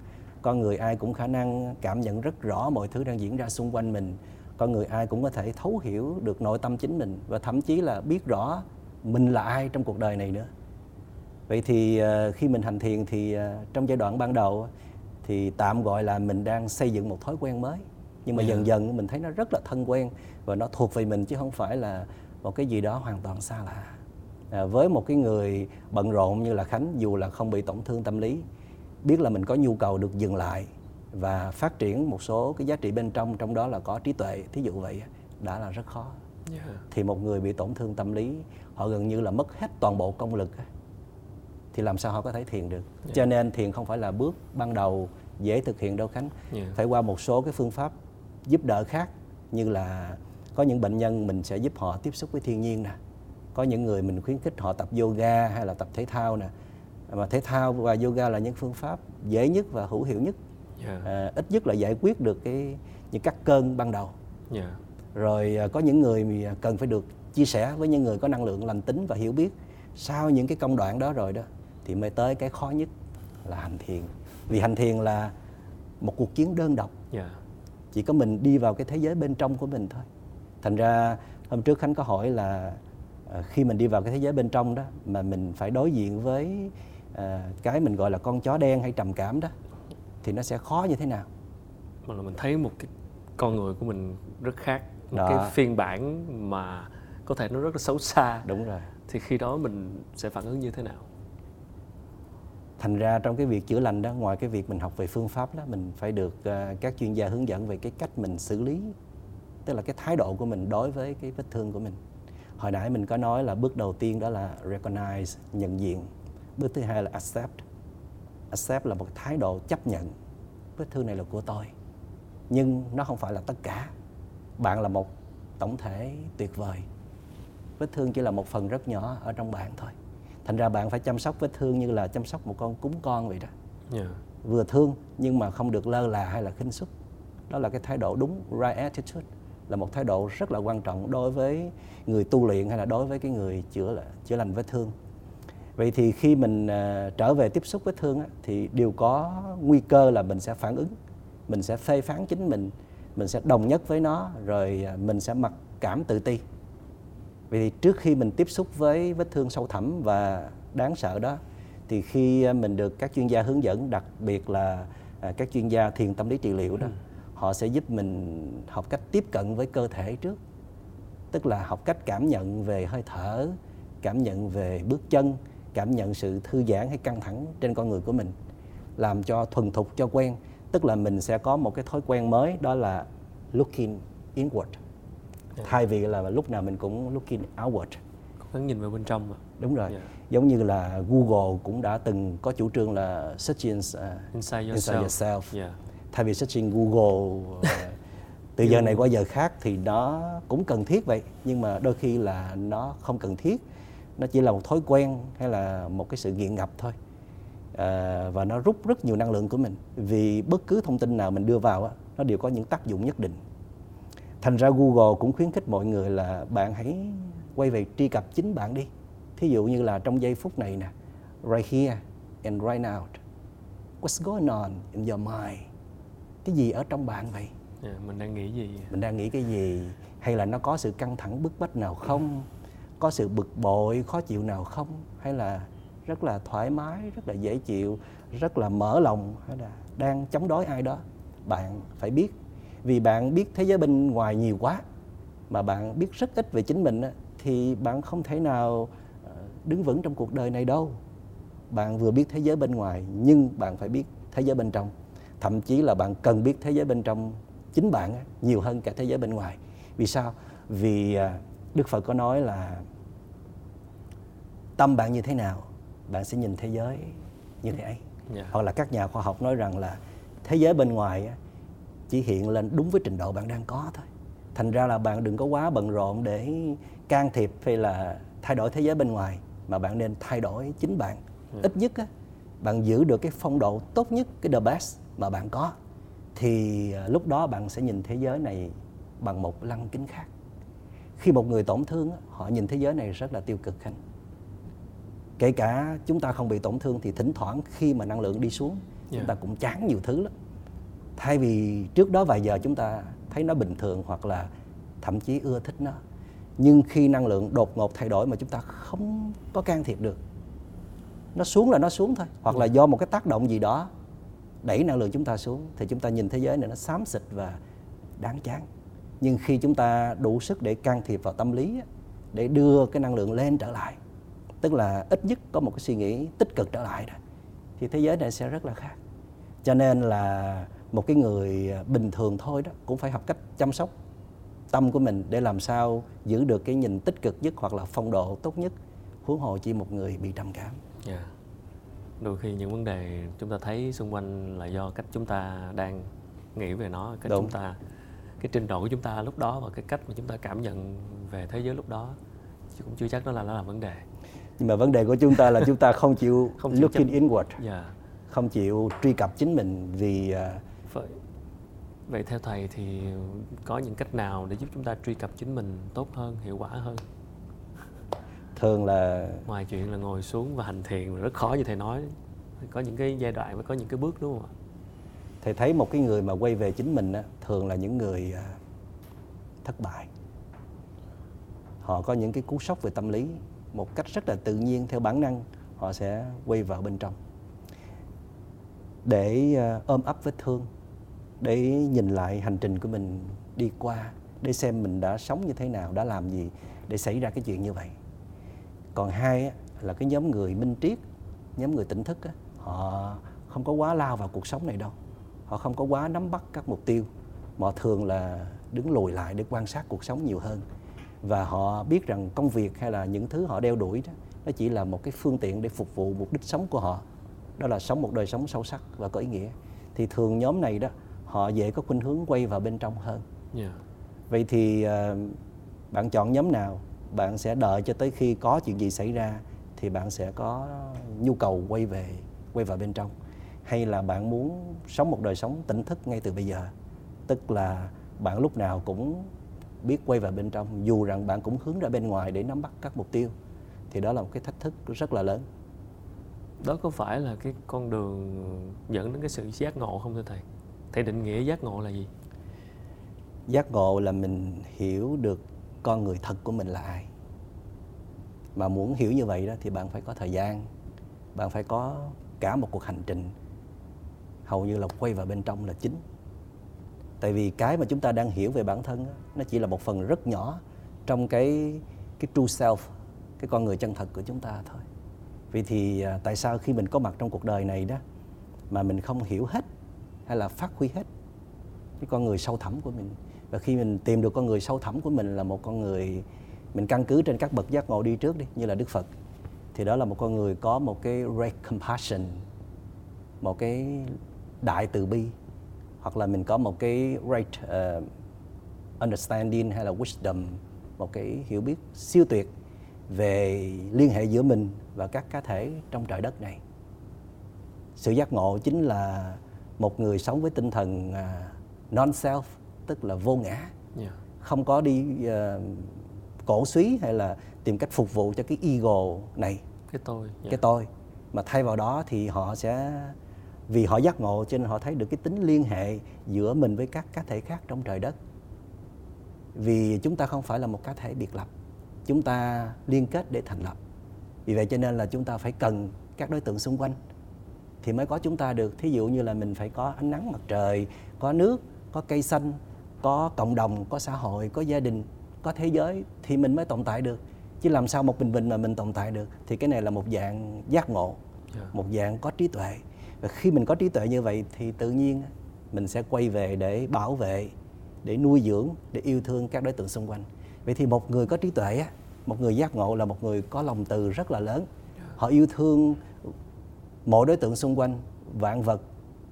con người ai cũng khả năng cảm nhận rất rõ mọi thứ đang diễn ra xung quanh mình. Con người ai cũng có thể thấu hiểu được nội tâm chính mình và thậm chí là biết rõ mình là ai trong cuộc đời này nữa. Vậy thì ờ, khi mình hành thiền thì ờ, trong giai đoạn ban đầu thì tạm gọi là mình đang xây dựng một thói quen mới. Nhưng mà Dạ. dần dần mình thấy nó rất là thân quen và nó thuộc về mình chứ không phải là một cái gì đó hoàn toàn xa lạ. À, với một cái người bận rộn như là khánh dù là không bị tổn thương tâm lý biết là mình có nhu cầu được dừng lại và phát triển một số cái giá trị bên trong trong đó là có trí tuệ thí dụ vậy đã là rất khó yeah. thì một người bị tổn thương tâm lý họ gần như là mất hết toàn bộ công lực thì làm sao họ có thể thiền được yeah. cho nên thiền không phải là bước ban đầu dễ thực hiện đâu khánh yeah. phải qua một số cái phương pháp giúp đỡ khác như là có những bệnh nhân mình sẽ giúp họ tiếp xúc với thiên nhiên nè có những người mình khuyến khích họ tập yoga hay là tập thể thao nè mà thể thao và yoga là những phương pháp dễ nhất và hữu hiệu nhất yeah. à, ít nhất là giải quyết được cái những các cơn ban đầu yeah. rồi à, có những người cần phải được chia sẻ với những người có năng lượng lành tính và hiểu biết sau những cái công đoạn đó rồi đó thì mới tới cái khó nhất là hành thiền vì hành thiền là một cuộc chiến đơn độc yeah. chỉ có mình đi vào cái thế giới bên trong của mình thôi thành ra hôm trước khánh có hỏi là à, khi mình đi vào cái thế giới bên trong đó mà mình phải đối diện với cái mình gọi là con chó đen hay trầm cảm đó thì nó sẽ khó như thế nào? Mà là mình thấy một cái con người của mình rất khác một đó. cái phiên bản mà có thể nó rất là xấu xa. Đúng rồi. Thì khi đó mình sẽ phản ứng như thế nào? Thành ra trong cái việc chữa lành đó ngoài cái việc mình học về phương pháp đó mình phải được uh, các chuyên gia hướng dẫn về cái cách mình xử lý tức là cái thái độ của mình đối với cái vết thương của mình. Hồi nãy mình có nói là bước đầu tiên đó là recognize nhận diện bước thứ hai là accept. Accept là một thái độ chấp nhận. Vết thương này là của tôi nhưng nó không phải là tất cả. Bạn là một tổng thể tuyệt vời. Vết thương chỉ là một phần rất nhỏ ở trong bạn thôi. Thành ra bạn phải chăm sóc vết thương như là chăm sóc một con cúng con vậy đó. Yeah. vừa thương nhưng mà không được lơ là hay là khinh suất. Đó là cái thái độ đúng right attitude. Là một thái độ rất là quan trọng đối với người tu luyện hay là đối với cái người chữa chữa lành vết thương vậy thì khi mình uh, trở về tiếp xúc vết thương thì đều có nguy cơ là mình sẽ phản ứng mình sẽ phê phán chính mình mình sẽ đồng nhất với nó rồi uh, mình sẽ mặc cảm tự ti vậy thì trước khi mình tiếp xúc với vết thương sâu thẳm và đáng sợ đó thì khi uh, mình được các chuyên gia hướng dẫn đặc biệt là các chuyên gia thiền tâm lý trị liệu đó ừ. họ sẽ giúp mình học cách tiếp cận với cơ thể trước tức là học cách cảm nhận về hơi thở cảm nhận về bước chân cảm nhận sự thư giãn hay căng thẳng trên con người của mình làm cho thuần thục cho quen tức là mình sẽ có một cái thói quen mới đó là looking inward yeah. Thay vì là lúc nào mình cũng looking outward có nhìn vào bên trong mà. đúng rồi yeah. Giống như là Google cũng đã từng có chủ trương là searching uh, inside yourself, inside yourself. Yeah. thay vì searching Google uh, từ giờ này qua giờ khác thì nó cũng cần thiết vậy nhưng mà đôi khi là nó không cần thiết nó chỉ là một thói quen hay là một cái sự nghiện ngập thôi. À, và nó rút rất nhiều năng lượng của mình. Vì bất cứ thông tin nào mình đưa vào á, nó đều có những tác dụng nhất định. Thành ra Google cũng khuyến khích mọi người là bạn hãy quay về truy cập chính bạn đi. Thí dụ như là trong giây phút này nè right here and right now. What's going on in your mind? Cái gì ở trong bạn vậy? Yeah, mình đang nghĩ gì mình đang nghĩ cái gì? Hay là nó có sự căng thẳng bức bách nào không có sự bực bội, khó chịu nào không? Hay là rất là thoải mái, rất là dễ chịu, rất là mở lòng, hay là đang chống đối ai đó? Bạn phải biết. Vì bạn biết thế giới bên ngoài nhiều quá, mà bạn biết rất ít về chính mình thì bạn không thể nào ờ, đứng vững trong cuộc đời này đâu. Bạn vừa biết thế giới bên ngoài, nhưng bạn phải biết thế giới bên trong. Thậm chí là bạn cần biết thế giới bên trong chính bạn nhiều hơn cả thế giới bên ngoài. Vì sao? Vì à, đức phật có nói là tâm bạn như thế nào bạn sẽ nhìn thế giới như thế ấy yeah. Dạ. hoặc là các nhà khoa học nói rằng là thế giới bên ngoài chỉ hiện lên đúng với trình độ bạn đang có thôi thành ra là bạn đừng có quá bận rộn để can thiệp hay là thay đổi thế giới bên ngoài mà bạn nên thay đổi chính bạn yeah. Dạ. ít nhất á, bạn giữ được cái phong độ tốt nhất cái the best mà bạn có thì à, lúc đó bạn sẽ nhìn thế giới này bằng một lăng kính khác khi một người tổn thương họ nhìn thế giới này rất là tiêu cực khanh kể cả chúng ta không bị tổn thương thì thỉnh thoảng khi mà năng lượng đi xuống yeah. chúng dạ. ta cũng chán nhiều thứ lắm thay vì trước đó vài giờ chúng ta thấy nó bình thường hoặc là thậm chí ưa thích nó nhưng khi năng lượng đột ngột thay đổi mà chúng ta không có can thiệp được nó xuống là nó xuống thôi hoặc là dạ. do một cái tác động gì đó đẩy năng lượng chúng ta xuống thì chúng ta nhìn thế giới này nó xám xịt và đáng chán nhưng khi chúng ta đủ sức để can thiệp vào tâm lý để đưa cái năng lượng lên trở lại tức là ít nhất có một cái suy nghĩ tích cực trở lại đó thì thế giới này sẽ rất là khác cho nên là một cái người bình thường thôi đó cũng phải học cách chăm sóc tâm của mình để làm sao giữ được cái nhìn tích cực nhất hoặc là phong độ tốt nhất huống hồ chỉ một người bị trầm cảm yeah. Dạ. đôi khi những vấn đề chúng ta thấy xung quanh là do cách chúng ta đang nghĩ về nó cách Đúng. chúng ta cái trình độ của chúng ta lúc đó và cái cách mà chúng ta cảm nhận về thế giới lúc đó chứ cũng chưa chắc đó là nó là vấn đề. Nhưng mà vấn đề của chúng ta là chúng ta không chịu không chịu looking chấp... inward. Yeah. Dạ. không chịu truy cập chính mình vì uh... vậy, vậy theo thầy thì có những cách nào để giúp chúng ta truy cập chính mình tốt hơn hiệu quả hơn? Thường là ngoài chuyện là ngồi xuống và hành thiền rất khó như thầy nói. Có những cái giai đoạn và có những cái bước đúng không ạ thầy thấy một cái người mà quay về chính mình á, thường là những người à, thất bại. Họ có những cái cú sốc về tâm lý một cách rất là tự nhiên theo bản năng họ sẽ quay vào bên trong. Để à, ôm ấp vết thương để nhìn lại hành trình của mình đi qua để xem mình đã sống như thế nào đã làm gì để xảy ra cái chuyện như vậy. Còn hai là cái nhóm người minh triết nhóm người tỉnh thức họ không có quá lao vào cuộc sống này đâu họ không có quá nắm bắt các mục tiêu. Mà thường là đứng lùi lại để quan sát cuộc sống nhiều hơn. Và họ biết rằng công việc hay là những thứ họ đeo đuổi đó nó chỉ là một cái phương tiện để phục vụ mục đích sống của họ. Đó là sống một đời sống sâu sắc và có ý nghĩa. Thì thường nhóm này đó họ dễ có khuynh hướng quay vào bên trong hơn. Yeah. Vậy thì uh, bạn chọn nhóm nào bạn sẽ đợi cho tới khi có chuyện gì xảy ra thì bạn sẽ có nhu cầu quay về quay vào bên trong hay là bạn muốn sống một đời sống tỉnh thức ngay từ bây giờ? Tức là bạn lúc nào cũng biết quay vào bên trong dù rằng bạn cũng hướng ra bên ngoài để nắm bắt các mục tiêu thì đó là một cái thách thức rất là lớn. Đó có phải là cái con đường dẫn đến cái sự giác ngộ không thưa thầy? Thầy định nghĩa giác ngộ là gì? Giác ngộ là mình hiểu được con người thật của mình là ai. Mà muốn hiểu như vậy đó thì bạn phải có thời gian bạn phải có cả một cuộc hành trình hầu như là quay vào bên trong là chính. Tại vì cái mà chúng ta đang hiểu về bản thân nó chỉ là một phần rất nhỏ trong cái cái true self, cái con người chân thật của chúng ta thôi. Vì thì à, tại sao khi mình có mặt trong cuộc đời này đó, mà mình không hiểu hết hay là phát huy hết cái con người sâu thẳm của mình? Và khi mình tìm được con người sâu thẳm của mình là một con người, mình căn cứ trên các bậc giác ngộ đi trước đi, như là đức phật, thì đó là một con người có một cái great compassion, một cái đại từ bi hoặc là mình có một cái great uh, understanding hay là wisdom một cái hiểu biết siêu tuyệt về liên hệ giữa mình và các cá thể trong trời đất này sự giác ngộ chính là một người sống với tinh thần uh, non self tức là vô ngã yeah. Không có đi uh, cổ suý hay là tìm cách phục vụ cho cái ego này cái tôi yeah. cái tôi mà thay vào đó thì họ sẽ vì họ giác ngộ cho nên họ thấy được cái tính liên hệ giữa mình với các cá thể khác trong trời đất vì chúng ta không phải là một cá thể biệt lập chúng ta liên kết để thành lập vì vậy cho nên là chúng ta phải cần các đối tượng xung quanh thì mới có chúng ta được thí dụ như là mình phải có ánh nắng mặt trời có nước có cây xanh có cộng đồng có xã hội có gia đình có thế giới thì mình mới tồn tại được chứ làm sao một mình mình mà mình tồn tại được thì cái này là một dạng giác ngộ. Dạ. một dạng có trí tuệ và khi mình có trí tuệ như vậy thì tự nhiên mình sẽ quay về để bảo vệ để nuôi dưỡng để yêu thương các đối tượng xung quanh vậy thì một người có trí tuệ một người giác ngộ là một người có lòng từ rất là lớn họ yêu thương mỗi đối tượng xung quanh vạn vật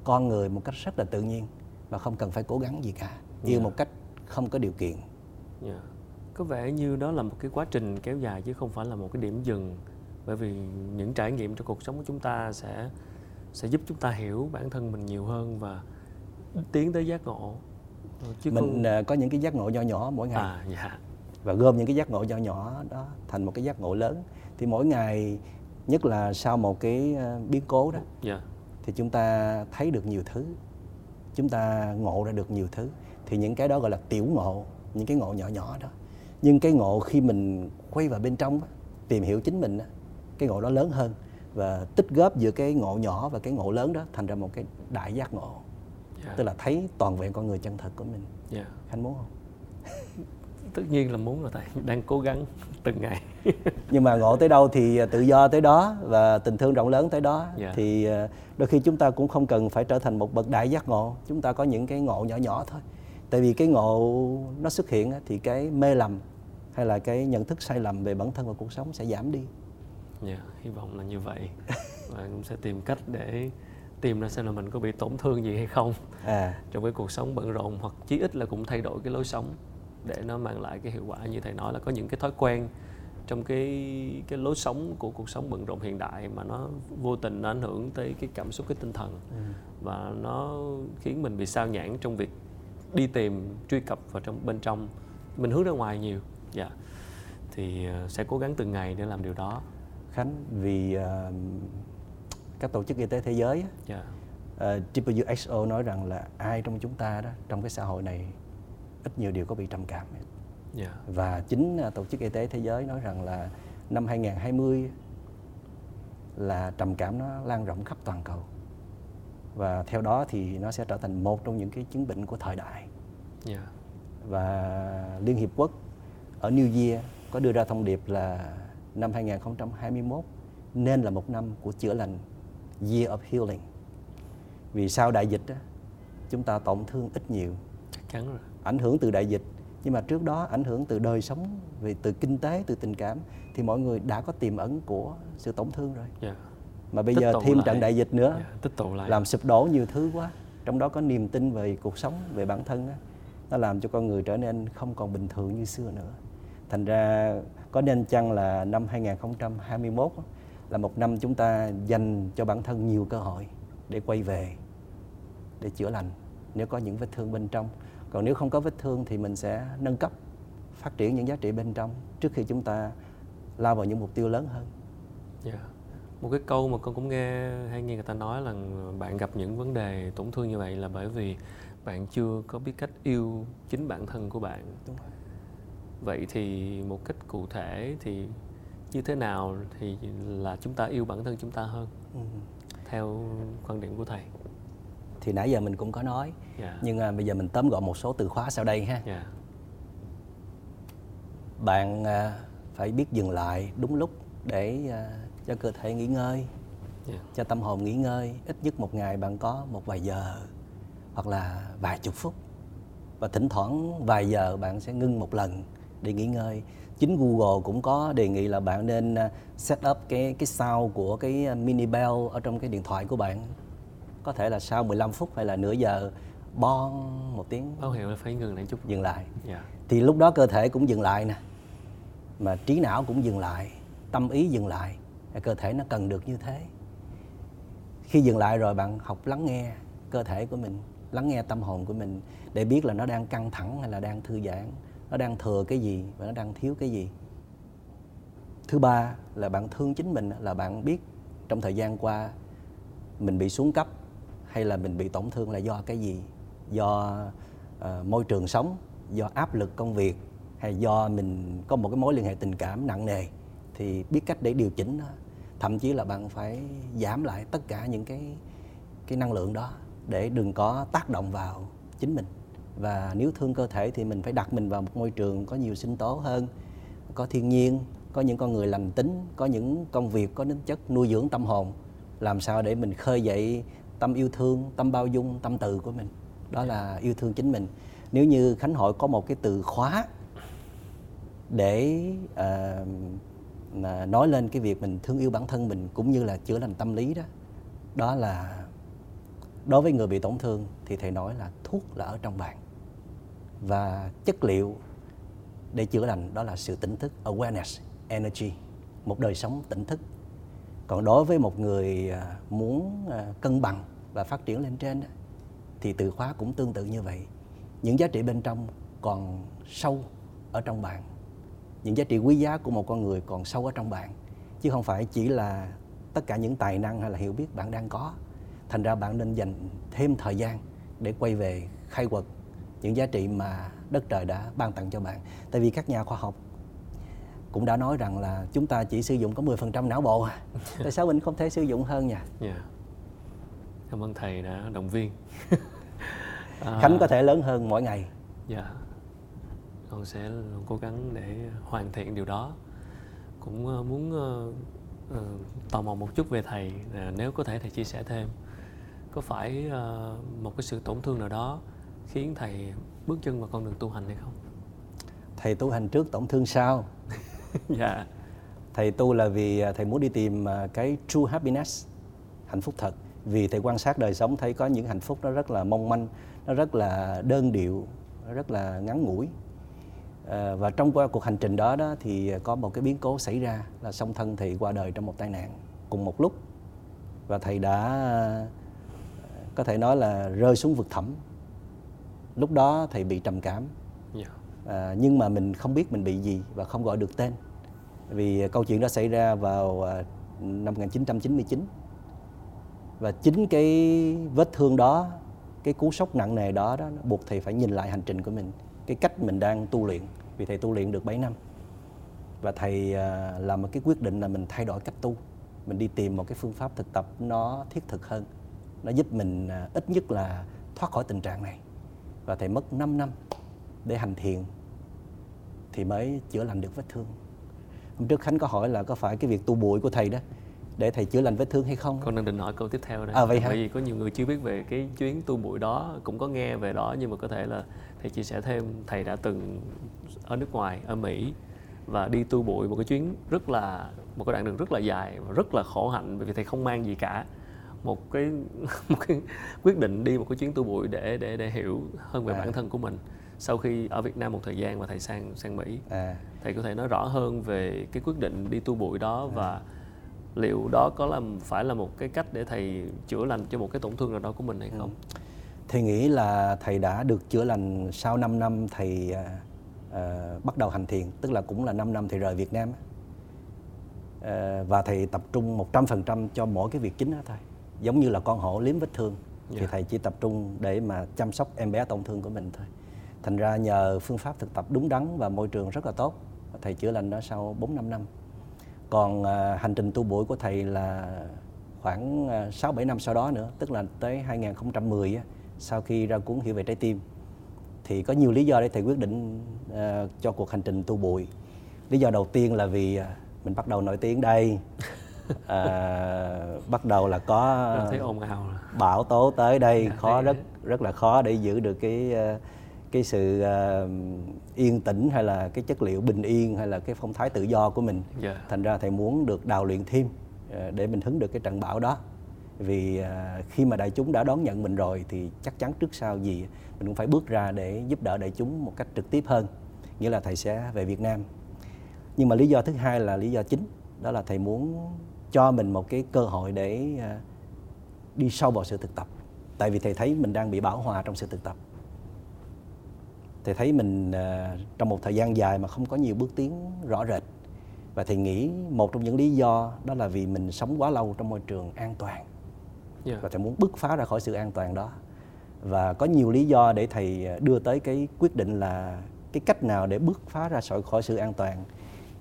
con người một cách rất là tự nhiên và không cần phải cố gắng gì cả yêu yeah. một cách không có điều kiện yeah. có vẻ như đó là một cái quá trình kéo dài chứ không phải là một cái điểm dừng bởi vì những trải nghiệm trong cuộc sống của chúng ta sẽ sẽ giúp chúng ta hiểu bản thân mình nhiều hơn và tiến tới giác ngộ. Chứ mình không... À, có những cái giác ngộ nhỏ nhỏ mỗi ngày. À, dạ. và gom những cái giác ngộ nhỏ nhỏ đó thành một cái giác ngộ lớn. Thì mỗi ngày nhất là sau một cái à, biến cố đó dạ. thì chúng ta thấy được nhiều thứ. Chúng ta ngộ ra được nhiều thứ. Thì những cái đó gọi là tiểu ngộ những cái ngộ nhỏ nhỏ đó. Nhưng cái ngộ khi mình quay vào bên trong tìm hiểu chính mình cái ngộ đó lớn hơn và tích góp giữa cái ngộ nhỏ và cái ngộ lớn đó thành ra một cái đại giác ngộ. Yeah. Tức là thấy toàn vẹn con người chân thật của mình. Yeah. Khánh muốn không? Tất nhiên là muốn là thầy đang cố gắng từng ngày. Nhưng mà ngộ tới đâu thì tự do tới đó và tình thương rộng lớn tới đó. Dạ. thì ờ, đôi khi chúng ta cũng không cần phải trở thành một bậc đại giác ngộ chúng ta có những cái ngộ nhỏ nhỏ thôi. Tại vì cái ngộ nó xuất hiện thì cái mê lầm hay là cái nhận thức sai lầm về bản thân và cuộc sống sẽ giảm đi dạ hy vọng là như vậy. Và cũng sẽ tìm cách để tìm ra xem là mình có bị tổn thương gì hay không. À. Trong cái cuộc sống bận rộn hoặc chí ít là cũng thay đổi cái lối sống để nó mang lại cái hiệu quả như thầy nói là có những cái thói quen trong cái cái lối sống của cuộc sống bận rộn hiện đại mà nó vô tình nó ảnh hưởng tới cái cảm xúc cái tinh thần. Và nó khiến mình bị sao nhãng trong việc đi tìm truy cập vào trong bên trong. Mình hướng ra ngoài nhiều. Dạ. Thì ờ, sẽ cố gắng từng ngày để làm điều đó Khánh vì ờ, các tổ chức y tế thế giới dạ. ờ, WHO nói rằng là ai trong chúng ta đó trong cái xã hội này ít nhiều đều có bị trầm cảm. Hết. dạ. Và chính à, tổ chức y tế thế giới nói rằng là năm 2020 là trầm cảm nó lan rộng khắp toàn cầu. Và theo đó thì nó sẽ trở thành một trong những cái chứng bệnh của thời đại. Dạ. Và Liên Hiệp Quốc ở New Year có đưa ra thông điệp là năm 2021 nên là một năm của chữa lành Year of Healing. Vì sau đại dịch á, chúng ta tổn thương ít nhiều. Chắc chắn rồi. Ảnh hưởng từ đại dịch nhưng mà trước đó ảnh hưởng từ đời sống về từ kinh tế từ tình cảm thì mọi người đã có tiềm ẩn của sự tổn thương rồi. Dạ. Mà bây Tích giờ thêm lại. trận đại dịch nữa dạ tích tụ lại. làm sụp đổ nhiều thứ quá trong đó có niềm tin về cuộc sống về bản thân á nó làm cho con người trở nên không còn bình thường như xưa nữa. Thành ra có nên chăng là năm 2021 là một năm chúng ta dành cho bản thân nhiều cơ hội để quay về, để chữa lành, nếu có những vết thương bên trong còn nếu không có vết thương thì mình sẽ nâng cấp, phát triển những giá trị bên trong trước khi chúng ta lao vào những mục tiêu lớn hơn Yeah Một cái câu mà con cũng nghe hay nghe người ta nói là bạn gặp những vấn đề tổn thương như vậy là bởi vì bạn chưa có biết cách yêu chính bản thân của bạn. Đúng rồi. Vậy thì một cách cụ thể thì như thế nào thì là chúng ta yêu bản thân chúng ta hơn Ừ. theo quan điểm của thầy? thì nãy giờ mình cũng có nói Dạ. nhưng à, bây giờ mình tóm gọn một số từ khóa sau đây ha Dạ. bạn à, phải biết dừng lại đúng lúc để à, cho cơ thể nghỉ ngơi Dạ. cho tâm hồn nghỉ ngơi ít nhất một ngày bạn có một vài giờ hoặc là vài chục phút và thỉnh thoảng vài giờ bạn sẽ ngưng một lần để nghỉ ngơi. Chính Google cũng có đề nghị là bạn nên à, set up cái cái sound của cái à, mini bell ở trong cái điện thoại của bạn. Có thể là sau 15 phút hay là nửa giờ bon một tiếng. Báo hiệu là phải ngừng lại chút. dừng lại. Dạ. thì lúc đó cơ thể cũng dừng lại nè mà trí não cũng dừng lại tâm ý dừng lại cơ thể nó cần được như thế. Khi dừng lại rồi bạn học lắng nghe cơ thể của mình lắng nghe tâm hồn của mình để biết là nó đang căng thẳng hay là đang thư giãn nó đang thừa cái gì và nó đang thiếu cái gì? Thứ ba là bạn thương chính mình là bạn biết trong thời gian qua mình bị xuống cấp hay là mình bị tổn thương là do cái gì? Do uh, môi trường sống do áp lực công việc hay do mình có một cái mối liên hệ tình cảm nặng nề? Thì biết cách để điều chỉnh đó. thậm chí là bạn phải giảm lại tất cả những cái cái năng lượng đó để đừng có tác động vào chính mình và nếu thương cơ thể thì mình phải đặt mình vào một môi trường có nhiều sinh tố hơn có thiên nhiên có những con người lành tính có những công việc có tính chất nuôi dưỡng tâm hồn. Làm sao để mình khơi dậy tâm yêu thương tâm bao dung tâm từ của mình? Đó là yêu thương chính mình. Nếu như khánh hội có một cái từ khóa để uh, nói lên cái việc mình thương yêu bản thân mình cũng như là chữa lành tâm lý đó đó là đối với người bị tổn thương thì thầy nói là thuốc là ở trong bạn và chất liệu để chữa lành đó là sự tỉnh thức, awareness, energy, một đời sống tỉnh thức. Còn đối với một người à, muốn à, cân bằng và phát triển lên trên thì từ khóa cũng tương tự như vậy. Những giá trị bên trong còn sâu ở trong bạn. Những giá trị quý giá của một con người còn sâu ở trong bạn. Chứ không phải chỉ là tất cả những tài năng hay là hiểu biết bạn đang có. Thành ra bạn nên dành thêm thời gian để quay về khai quật những giá trị mà đất trời đã ban tặng cho bạn tại vì các nhà khoa học cũng đã nói rằng là chúng ta chỉ sử dụng có 10% não bộ à. tại sao mình không thể sử dụng hơn nhỉ Dạ. Cảm ơn thầy đã động viên. À, khánh có thể lớn hơn mỗi ngày Dạ. con sẽ cố gắng để hoàn thiện điều đó cũng uh, muốn uh, uh, tò mò một chút về thầy nếu có thể thầy chia sẻ thêm có phải uh, một cái sự tổn thương nào đó khiến thầy bước chân vào con đường tu hành hay không? Thầy tu hành trước tổn thương sau. Dạ. Thầy tu là vì thầy muốn đi tìm cái true happiness hạnh phúc thật. Vì thầy quan sát đời sống thấy có những hạnh phúc nó rất là mong manh nó rất là đơn điệu nó rất là ngắn ngủi. À, và trong qua cuộc hành trình đó đó thì có một cái biến cố xảy ra là song thân thầy qua đời trong một tai nạn cùng một lúc. Và thầy đã có thể nói là rơi xuống vực thẳm lúc đó thầy bị trầm cảm. Yeah. Dạ. à, nhưng mà mình không biết mình bị gì và không gọi được tên. Vì câu chuyện đó xảy ra vào à, năm 1999 và chính cái vết thương đó cái cú sốc nặng nề đó đó buộc thầy phải nhìn lại hành trình của mình cái cách mình đang tu luyện. Vì thầy tu luyện được 7 năm. Và thầy à, làm một cái quyết định là mình thay đổi cách tu. Mình đi tìm một cái phương pháp thực tập nó thiết thực hơn. Nó giúp mình à, ít nhất là thoát khỏi tình trạng này và thầy mất 5 năm để hành thiền thì mới chữa lành được vết thương. Hôm trước khánh có hỏi là có phải cái việc tu bụi của thầy đó để thầy chữa lành vết thương hay không? Con đang định hỏi câu tiếp theo đây. À, vậy hả? bởi vì có nhiều người chưa biết về cái chuyến tu bụi đó cũng có nghe về đó nhưng mà có thể là thầy chia sẻ thêm thầy đã từng ở nước ngoài ở mỹ và đi tu bụi một cái chuyến rất là một cái đoạn đường rất là dài và rất là khổ hạnh bởi vì thầy không mang gì cả một cái một cái quyết định đi một cái chuyến tu bụi để để để hiểu hơn về à. bản thân của mình sau khi ở Việt Nam một thời gian và thầy sang sang Mỹ à. thầy có thể nói rõ hơn về cái quyết định đi tu bụi đó à. và liệu đó có làm phải là một cái cách để thầy chữa lành cho một cái tổn thương nào đó của mình hay không? Ừ. Thầy nghĩ là thầy đã được chữa lành sau 5 năm thầy uh, bắt đầu hành thiền, tức là cũng là 5 năm thầy rời Việt Nam. Uh, và thầy tập trung 100% cho mỗi cái việc chính đó thôi. Giống như là con hổ liếm vết thương yeah. thì dạ. thầy chỉ tập trung để mà chăm sóc em bé tổn thương của mình thôi. Thành ra nhờ phương pháp thực tập đúng đắn và môi trường rất là tốt, thầy chữa lành đó sau 4 5 năm còn à, hành trình tu bụi của thầy là khoảng à, 6 7 năm sau đó nữa, tức là tới 2010 á, sau khi ra cuốn hiểu về trái tim thì có nhiều lý do để thầy quyết định à, cho cuộc hành trình tu bụi. Lý do đầu tiên là vì à, mình bắt đầu nổi tiếng đây. à, bắt đầu là có thấy ồn ào bão tố tới đây dạ, khó rất rất là khó để giữ được cái uh, cái sự uh, yên tĩnh hay là cái chất liệu bình yên hay là cái phong thái tự do của mình yeah. Dạ. thành ra thầy muốn được đào luyện thêm uh, để mình hứng được cái trận bão đó vì uh, khi mà đại chúng đã đón nhận mình rồi thì chắc chắn trước sau gì mình cũng phải bước ra để giúp đỡ đại chúng một cách trực tiếp hơn nghĩa là thầy sẽ về Việt Nam nhưng mà lý do thứ hai là lý do chính đó là thầy muốn cho mình một cái cơ hội để uh, đi sâu vào sự thực tập. Tại vì thầy thấy mình đang bị bão hòa trong sự thực tập. Thì thấy mình uh, trong một thời gian dài mà không có nhiều bước tiến rõ rệt. Và thì nghĩ một trong những lý do đó là vì mình sống quá lâu trong môi trường an toàn. Yeah. Và thầy muốn bứt phá ra khỏi sự an toàn đó. Và có nhiều lý do để thầy à, đưa tới cái quyết định là cái cách nào để bứt phá ra khỏi sự an toàn.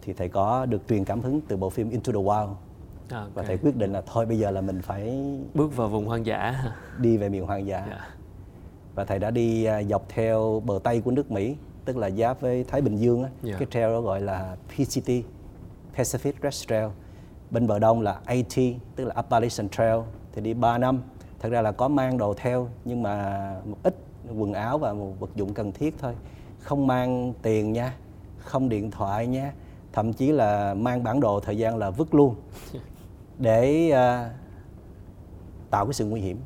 Thì thầy có được truyền cảm hứng từ bộ phim Into the Wild okay. và thầy quyết định là thôi bây giờ là mình phải bước vào vùng hoang dã đi về miền hoang dã yeah. Dạ và thầy đã đi à, dọc theo bờ tây của nước Mỹ tức là giáp với Thái Bình Dương. Yeah. Dạ. cái trail đó gọi là PCT Pacific Crest Trail bên bờ đông là AT tức là Appalachian Trail thì đi 3 năm thật ra là có mang đồ theo nhưng mà một ít quần áo và một vật dụng cần thiết thôi không mang tiền nha không điện thoại nha thậm chí là mang bản đồ thời gian là vứt luôn để uh, tạo cái sự nguy hiểm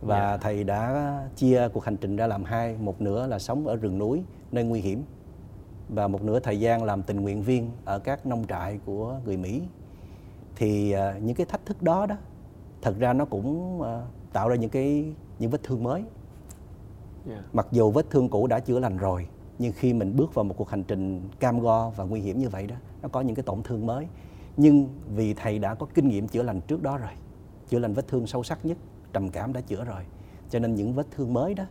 và yeah. Dạ. thầy đã chia cuộc hành trình ra làm hai một nửa là sống ở rừng núi nơi nguy hiểm và một nửa thời gian làm tình nguyện viên ở các nông trại của người Mỹ thì uh, những cái thách thức đó đó thật ra nó cũng uh, tạo ra những cái những vết thương mới yeah. Dạ. mặc dù vết thương cũ đã chữa lành rồi nhưng khi mình bước vào một cuộc hành trình cam go và nguy hiểm như vậy đó nó có những cái tổn thương mới nhưng vì thầy đã có kinh nghiệm chữa lành trước đó rồi, chữa lành vết thương sâu sắc nhất, trầm cảm đã chữa rồi. Cho nên những vết thương mới đó,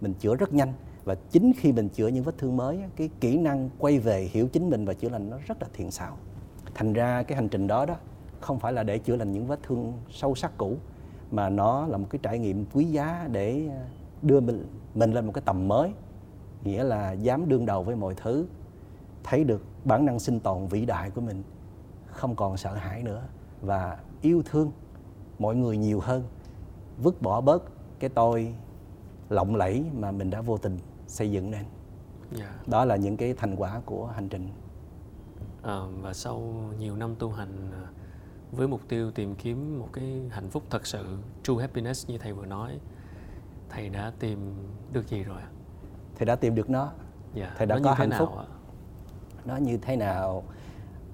mình chữa rất nhanh. Và chính khi mình chữa những vết thương mới cái kỹ năng quay về hiểu chính mình và chữa lành nó rất là thiện xảo. Thành ra cái hành trình đó đó, không phải là để chữa lành những vết thương sâu sắc cũ, mà nó là một cái trải nghiệm quý giá để ờ, đưa mình mình lên một cái tầm mới. Nghĩa là dám đương đầu với mọi thứ, thấy được bản năng sinh tồn vĩ đại của mình không còn sợ hãi nữa. Và yêu thương mọi người nhiều hơn. Vứt bỏ bớt cái tôi lộng lẫy mà mình đã vô tình xây dựng nên yeah. đó là những cái thành quả của hành trình. À, và sau nhiều năm tu hành à, với mục tiêu tìm kiếm một cái hạnh phúc thật sự true happiness như thầy vừa nói thầy đã tìm được gì rồi thầy đã tìm được nó. Dạ, thầy đã nó có hạnh phúc. ạ? nó như thế nào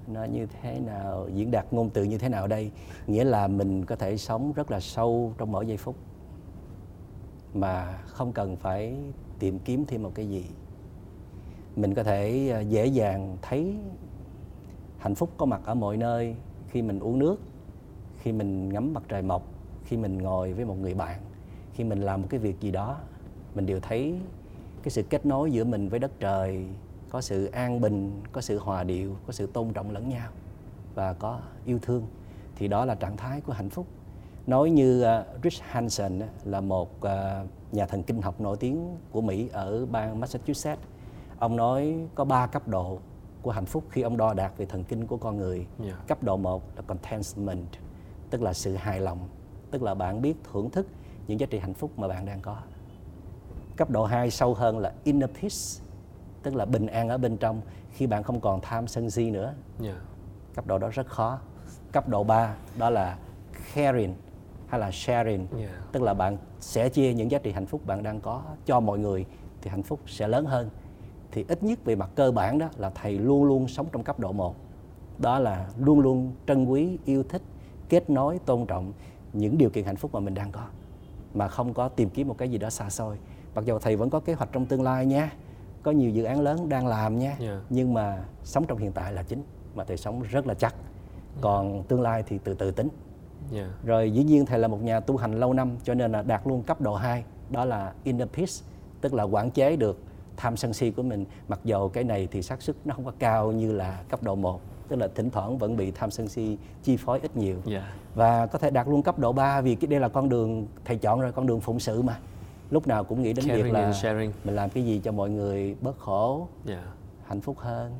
nó như thế nào, diễn đạt ngôn từ như thế nào đây? Nghĩa là mình có thể sống rất là sâu trong mỗi giây phút, mà không cần phải tìm kiếm thêm một cái gì. Mình có thể ờ, dễ dàng thấy hạnh phúc có mặt ở mọi nơi. Khi mình uống nước, khi mình ngắm mặt trời mọc, khi mình ngồi với một người bạn, khi mình làm một cái việc gì đó, mình đều thấy cái sự kết nối giữa mình với đất trời có sự an bình có sự hòa điệu có sự tôn trọng lẫn nhau và có yêu thương thì đó là trạng thái của hạnh phúc. Nói như uh, Rich Hansen là một uh, nhà thần kinh học nổi tiếng của Mỹ ở bang Massachusetts. Ông nói có ba cấp độ của hạnh phúc khi ông đo đạc về thần kinh của con người. Yeah. Cấp độ 1 là contentment tức là sự hài lòng tức là bạn biết thưởng thức những giá trị hạnh phúc mà bạn đang có. Cấp độ 2 sâu hơn là inner peace tức là bình an ở bên trong khi bạn không còn tham sân si nữa yeah. Dạ. cấp độ đó rất khó cấp độ 3 đó là caring hay là sharing yeah. Dạ. tức là bạn sẽ chia những giá trị hạnh phúc bạn đang có cho mọi người thì hạnh phúc sẽ lớn hơn thì ít nhất về mặt cơ bản đó là thầy luôn luôn sống trong cấp độ 1 đó là luôn luôn trân quý yêu thích kết nối tôn trọng những điều kiện hạnh phúc mà mình đang có mà không có tìm kiếm một cái gì đó xa xôi mặc dù thầy vẫn có kế hoạch trong tương lai nha có nhiều dự án lớn đang làm nha yeah. Dạ. nhưng mà sống trong hiện tại là chính mà thầy sống rất là chắc. Dạ. còn tương lai thì từ từ tính yeah. Dạ. rồi dĩ nhiên thầy là một nhà tu hành lâu năm cho nên là đạt luôn cấp độ 2 đó là inner peace tức là quản chế được tham sân si của mình mặc dầu cái này thì xác suất nó không có cao như là cấp độ 1 tức là thỉnh thoảng vẫn bị tham sân si chi phối ít nhiều yeah. và có thể đạt luôn cấp độ 3 vì cái đây là con đường thầy chọn rồi con đường phụng sự mà lúc nào cũng nghĩ đến Caring việc là mình làm cái gì cho mọi người bớt khổ yeah. Dạ. hạnh phúc hơn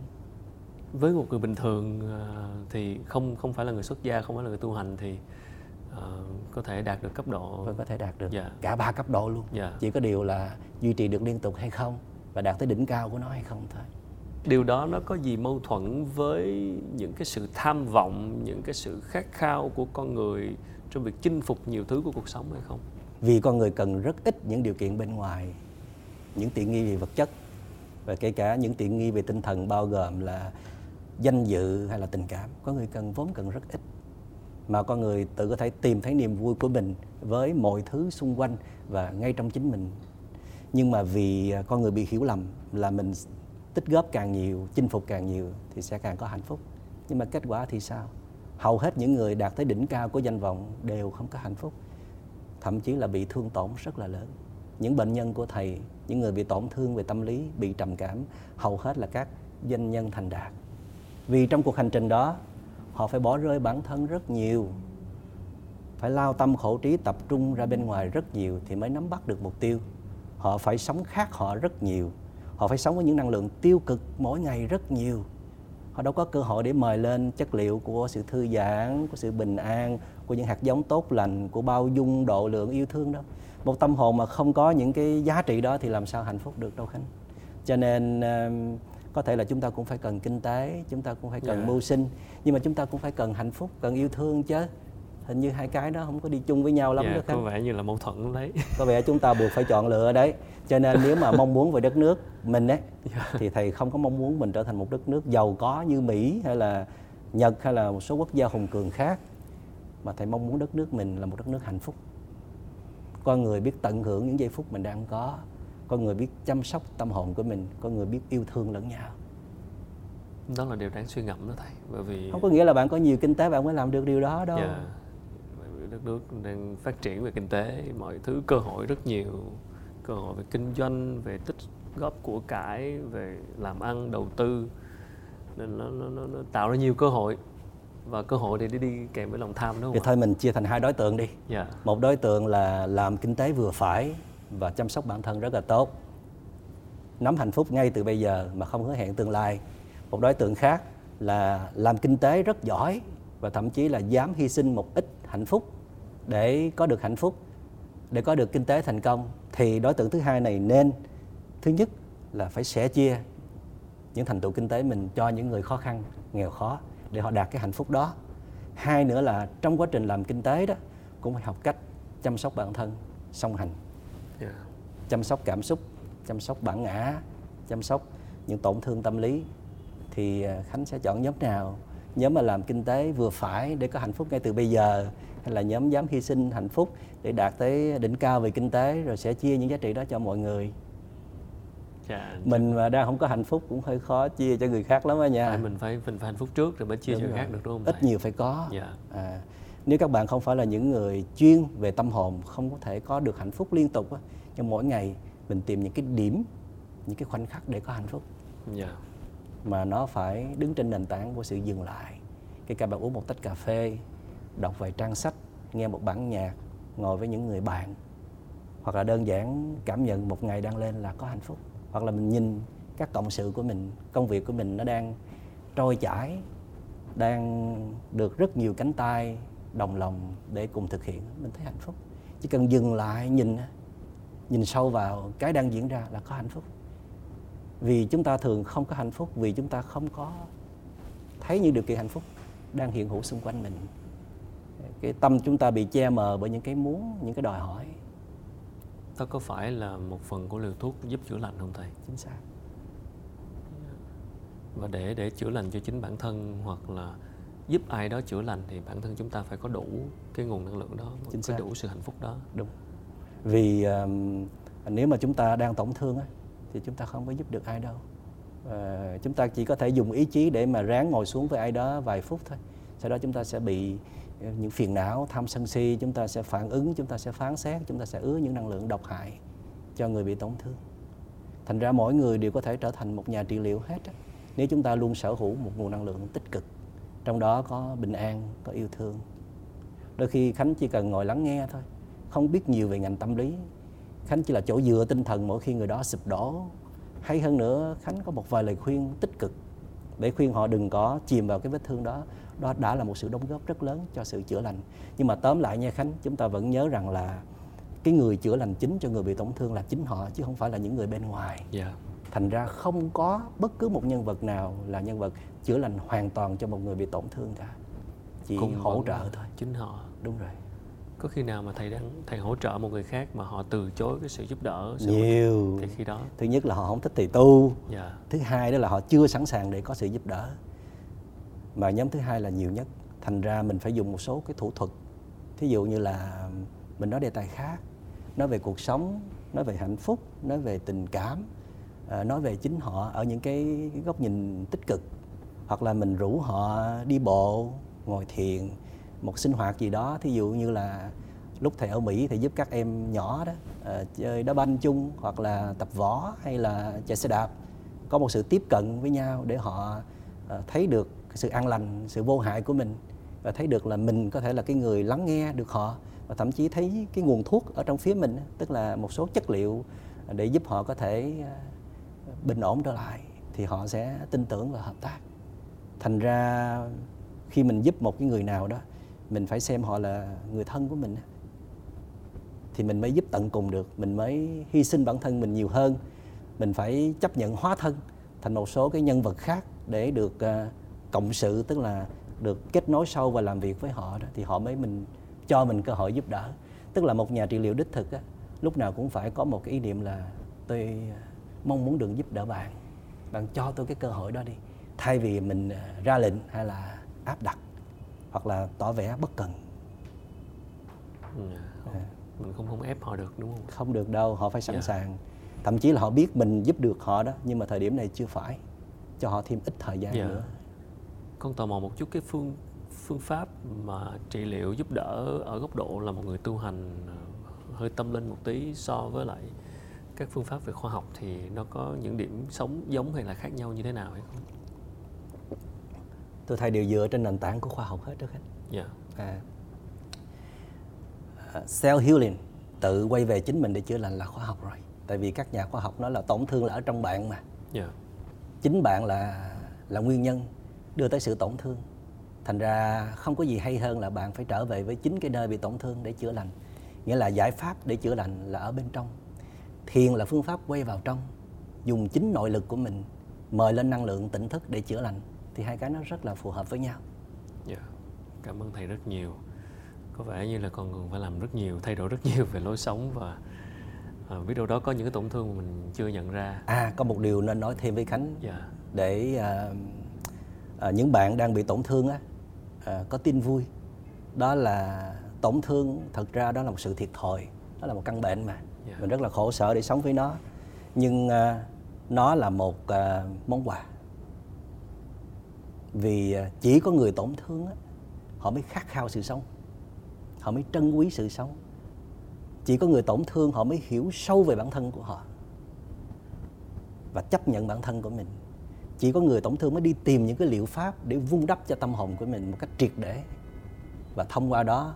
với một người bình thường ờ, thì không không phải là người xuất gia không phải là người tu hành thì uh, có thể đạt được cấp độ Vẫn có thể đạt được yeah. Dạ. cả ba cấp độ luôn yeah. Dạ. chỉ có điều là duy trì được liên tục hay không và đạt tới đỉnh cao của nó hay không thôi điều đó nó có gì mâu thuẫn với những cái sự tham vọng những cái sự khát khao của con người trong việc chinh phục nhiều thứ của cuộc sống hay không vì con người cần rất ít những điều kiện bên ngoài, những tiện nghi về vật chất, và kể cả những tiện nghi về tinh thần bao gồm là danh dự hay là tình cảm. Con người cần vốn cần rất ít, mà con người tự có thể tìm thấy niềm vui của mình với mọi thứ xung quanh và ngay trong chính mình. Nhưng mà vì à, con người bị hiểu lầm là mình tích góp càng nhiều, chinh phục càng nhiều thì sẽ càng có hạnh phúc. Nhưng mà kết quả thì sao? Hầu hết những người đạt tới đỉnh cao của danh vọng đều không có hạnh phúc thậm chí là bị thương tổn rất là lớn. Những bệnh nhân của thầy, những người bị tổn thương về tâm lý, bị trầm cảm, hầu hết là các doanh nhân thành đạt. Vì trong cuộc hành trình đó, họ phải bỏ rơi bản thân rất nhiều, phải lao tâm khổ trí tập trung ra bên ngoài rất nhiều thì mới nắm bắt được mục tiêu. Họ phải sống khác họ rất nhiều, họ phải sống với những năng lượng tiêu cực mỗi ngày rất nhiều họ đâu có cơ hội để mời lên chất liệu của sự thư giãn của sự bình an của những hạt giống tốt lành của bao dung độ lượng yêu thương đâu một tâm hồn mà không có những cái giá trị đó thì làm sao hạnh phúc được đâu khánh cho nên có thể là chúng ta cũng phải cần kinh tế chúng ta cũng phải cần yeah. Dạ. mưu sinh nhưng mà chúng ta cũng phải cần hạnh phúc cần yêu thương chứ hình như hai cái đó không có đi chung với nhau lắm yeah, đó có vẻ như là mâu thuẫn đấy. Có vẻ chúng ta buộc phải chọn lựa đấy. Cho nên nếu mà mong muốn về đất nước mình ấy yeah. thì thầy không có mong muốn mình trở thành một đất nước giàu có như mỹ hay là nhật hay là một số quốc gia hùng cường khác. Mà thầy mong muốn đất nước mình là một đất nước hạnh phúc. Con người biết tận hưởng những giây phút mình đang có. Con người biết chăm sóc tâm hồn của mình. Con người biết yêu thương lẫn nhau. Đó là điều đáng suy ngẫm đó thầy. Bởi vì không có nghĩa là bạn có nhiều kinh tế bạn mới làm được điều đó đâu. Yeah. Đất nước đang phát triển về kinh tế mọi thứ cơ hội rất nhiều cơ hội về kinh doanh về tích góp của cải về làm ăn đầu tư nên nó, nó, nó, nó tạo ra nhiều cơ hội và cơ hội thì đi đi kèm với lòng tham đúng không? Thì thôi mình chia thành hai đối tượng đi. Yeah. Dạ. Một đối tượng là làm kinh tế vừa phải và chăm sóc bản thân rất là tốt. nắm hạnh phúc ngay từ bây giờ mà không hứa hẹn tương lai một đối tượng khác là làm kinh tế rất giỏi và thậm chí là dám hy sinh một ít hạnh phúc để có được hạnh phúc để có được kinh tế thành công thì đối tượng thứ hai này nên thứ nhất là phải sẻ chia những thành tựu kinh tế mình cho những người khó khăn nghèo khó để họ đạt cái hạnh phúc đó. Hai nữa là trong quá trình làm kinh tế đó cũng phải học cách chăm sóc bản thân song hành. Yeah. chăm sóc cảm xúc chăm sóc bản ngã chăm sóc những tổn thương tâm lý. Thì à, khánh sẽ chọn nhóm nào? Nhóm mà làm kinh tế vừa phải để có hạnh phúc ngay từ bây giờ hay là nhóm dám hy sinh hạnh phúc để đạt tới đỉnh cao về kinh tế rồi sẽ chia những giá trị đó cho mọi người dạ, mình mà đang không có hạnh phúc cũng hơi khó chia cho người khác lắm á nha mình phải mình phải hạnh phúc trước rồi mới chia đúng cho người khác được đúng không ít nhiều phải có dạ. à, nếu các bạn không phải là những người chuyên về tâm hồn không có thể có được hạnh phúc liên tục á nhưng mỗi ngày mình tìm những cái điểm những cái khoảnh khắc để có hạnh phúc. Dạ. mà nó phải đứng trên nền tảng của sự dừng lại cái cả bạn uống một tách cà phê đọc vài trang sách, nghe một bản nhạc, ngồi với những người bạn, hoặc là đơn giản cảm nhận một ngày đang lên là có hạnh phúc. Hoặc là mình nhìn các cộng sự của mình, công việc của mình nó đang trôi chảy, đang được rất nhiều cánh tay đồng lòng để cùng thực hiện. Mình thấy hạnh phúc. Chỉ cần dừng lại, nhìn nhìn sâu vào cái đang diễn ra là có hạnh phúc. Vì chúng ta thường không có hạnh phúc, vì chúng ta không có thấy những điều kiện hạnh phúc đang hiện hữu xung quanh mình cái tâm chúng ta bị che mờ bởi những cái muốn những cái đòi hỏi. Đó có phải là một phần của liều thuốc giúp chữa lành không thầy? Chính xác. Và để để chữa lành cho chính bản thân hoặc là giúp ai đó chữa lành thì bản thân chúng ta phải có đủ cái nguồn năng lượng đó chính xác. đủ sự hạnh phúc đó. Đúng. Vì um, nếu mà chúng ta đang tổn thương á, thì chúng ta không có giúp được ai đâu. Uh, chúng ta chỉ có thể dùng ý chí để mà ráng ngồi xuống với ai đó vài phút thôi. Sau đó chúng ta sẽ bị những phiền não, tham sân si, chúng ta sẽ phản ứng, chúng ta sẽ phán xét, chúng ta sẽ ứa những năng lượng độc hại cho người bị tổn thương. Thành ra mỗi người đều có thể trở thành một nhà trị liệu hết á. nếu chúng ta luôn sở hữu một nguồn năng lượng tích cực, trong đó có bình an, có yêu thương. Đôi khi khánh chỉ cần ngồi lắng nghe thôi, không biết nhiều về ngành tâm lý. Khánh chỉ là chỗ dựa tinh thần mỗi khi người đó sụp đổ. Hay hơn nữa, khánh có một vài lời khuyên tích cực để khuyên họ đừng có chìm vào cái vết thương đó đó đã là một sự đóng góp rất lớn cho sự chữa lành nhưng mà tóm lại nha khánh chúng ta vẫn nhớ rằng là cái người chữa lành chính cho người bị tổn thương là chính họ chứ không phải là những người bên ngoài yeah. Dạ. thành ra không có bất cứ một nhân vật nào là nhân vật chữa lành hoàn toàn cho một người bị tổn thương cả chỉ Cùng hỗ trợ thôi chính họ đúng rồi có khi nào mà thầy đang thầy hỗ trợ một người khác mà họ từ chối cái sự giúp đỡ sự nhiều thì khi đó thứ nhất là họ không thích thầy tu yeah. Dạ. thứ hai đó là họ chưa sẵn sàng để có sự giúp đỡ mà nhóm thứ hai là nhiều nhất. Thành ra mình phải dùng một số cái thủ thuật. Thí dụ như là mình nói đề tài khác nói về cuộc sống nói về hạnh phúc nói về tình cảm à, nói về chính họ ở những cái góc nhìn tích cực. Hoặc là mình rủ họ đi bộ ngồi thiền một sinh hoạt gì đó. Thí dụ như là lúc thầy ở Mỹ thì giúp các em nhỏ đó uh, chơi đá banh chung hoặc là tập võ hay là chạy xe đạp. Có một sự tiếp cận với nhau để họ uh, thấy được sự an lành, sự vô hại của mình và thấy được là mình có thể là cái người lắng nghe được họ và thậm chí thấy cái nguồn thuốc ở trong phía mình tức là một số chất liệu để giúp họ có thể à, bình ổn trở lại thì họ sẽ tin tưởng và hợp tác. Thành ra khi mình giúp một cái người nào đó, mình phải xem họ là người thân của mình thì mình mới giúp tận cùng được, mình mới hy sinh bản thân mình nhiều hơn. Mình phải chấp nhận hóa thân thành một số cái nhân vật khác để được à, cộng sự tức là được kết nối sâu và làm việc với họ đó thì họ mới mình cho mình cơ hội giúp đỡ tức là một nhà trị liệu đích thực á, lúc nào cũng phải có một cái ý niệm là tôi mong muốn được giúp đỡ bạn bạn cho tôi cái cơ hội đó đi thay vì mình ờ, ra lệnh hay là áp đặt hoặc là tỏ vẻ bất cần ừ, không, à. mình không không ép họ được đúng không không được đâu họ phải sẵn yeah. Dạ. sàng thậm chí là họ biết mình giúp được họ đó nhưng mà thời điểm này chưa phải cho họ thêm ít thời gian yeah. Dạ. nữa con tò mò một chút cái phương phương pháp mà trị liệu giúp đỡ ở góc độ là một người tu hành ờ, hơi tâm linh một tí so với lại các phương pháp về khoa học thì nó có những điểm sống giống hay là khác nhau như thế nào hay không? tôi thấy đều dựa trên nền tảng của khoa học hết đó khách yeah. à, self healing tự quay về chính mình để chữa lành là khoa học rồi tại vì các nhà khoa học nói là tổn thương là ở trong bạn mà dạ chính bạn là là nguyên nhân đưa tới sự tổn thương. Thành ra không có gì hay hơn là bạn phải trở về với chính cái nơi bị tổn thương để chữa lành. Nghĩa là giải pháp để chữa lành là ở bên trong. Thiền là phương pháp quay vào trong. Dùng chính nội lực của mình mời lên năng lượng tỉnh thức để chữa lành. Thì hai cái nó rất là phù hợp với nhau. Dạ cảm ơn thầy rất nhiều. Có vẻ như là con còn phải làm rất nhiều thay đổi rất nhiều về lối sống và à, biết đâu đó có những cái tổn thương mà mình chưa nhận ra. À có một điều nên nói thêm với khánh. Dạ. Để à, à, những bạn đang bị tổn thương á à, có tin vui. Đó là tổn thương thật ra đó là một sự thiệt thòi đó là một căn bệnh mà. Dạ. mình rất là khổ sở để sống với nó. Nhưng à, nó là một à, món quà. Vì chỉ có người tổn thương á, họ mới khát khao sự sống. Họ mới trân quý sự sống. Chỉ có người tổn thương họ mới hiểu sâu về bản thân của họ và chấp nhận bản thân của mình chỉ có người tổn thương mới đi tìm những cái liệu pháp để vun đắp cho tâm hồn của mình một cách triệt để. Và thông qua đó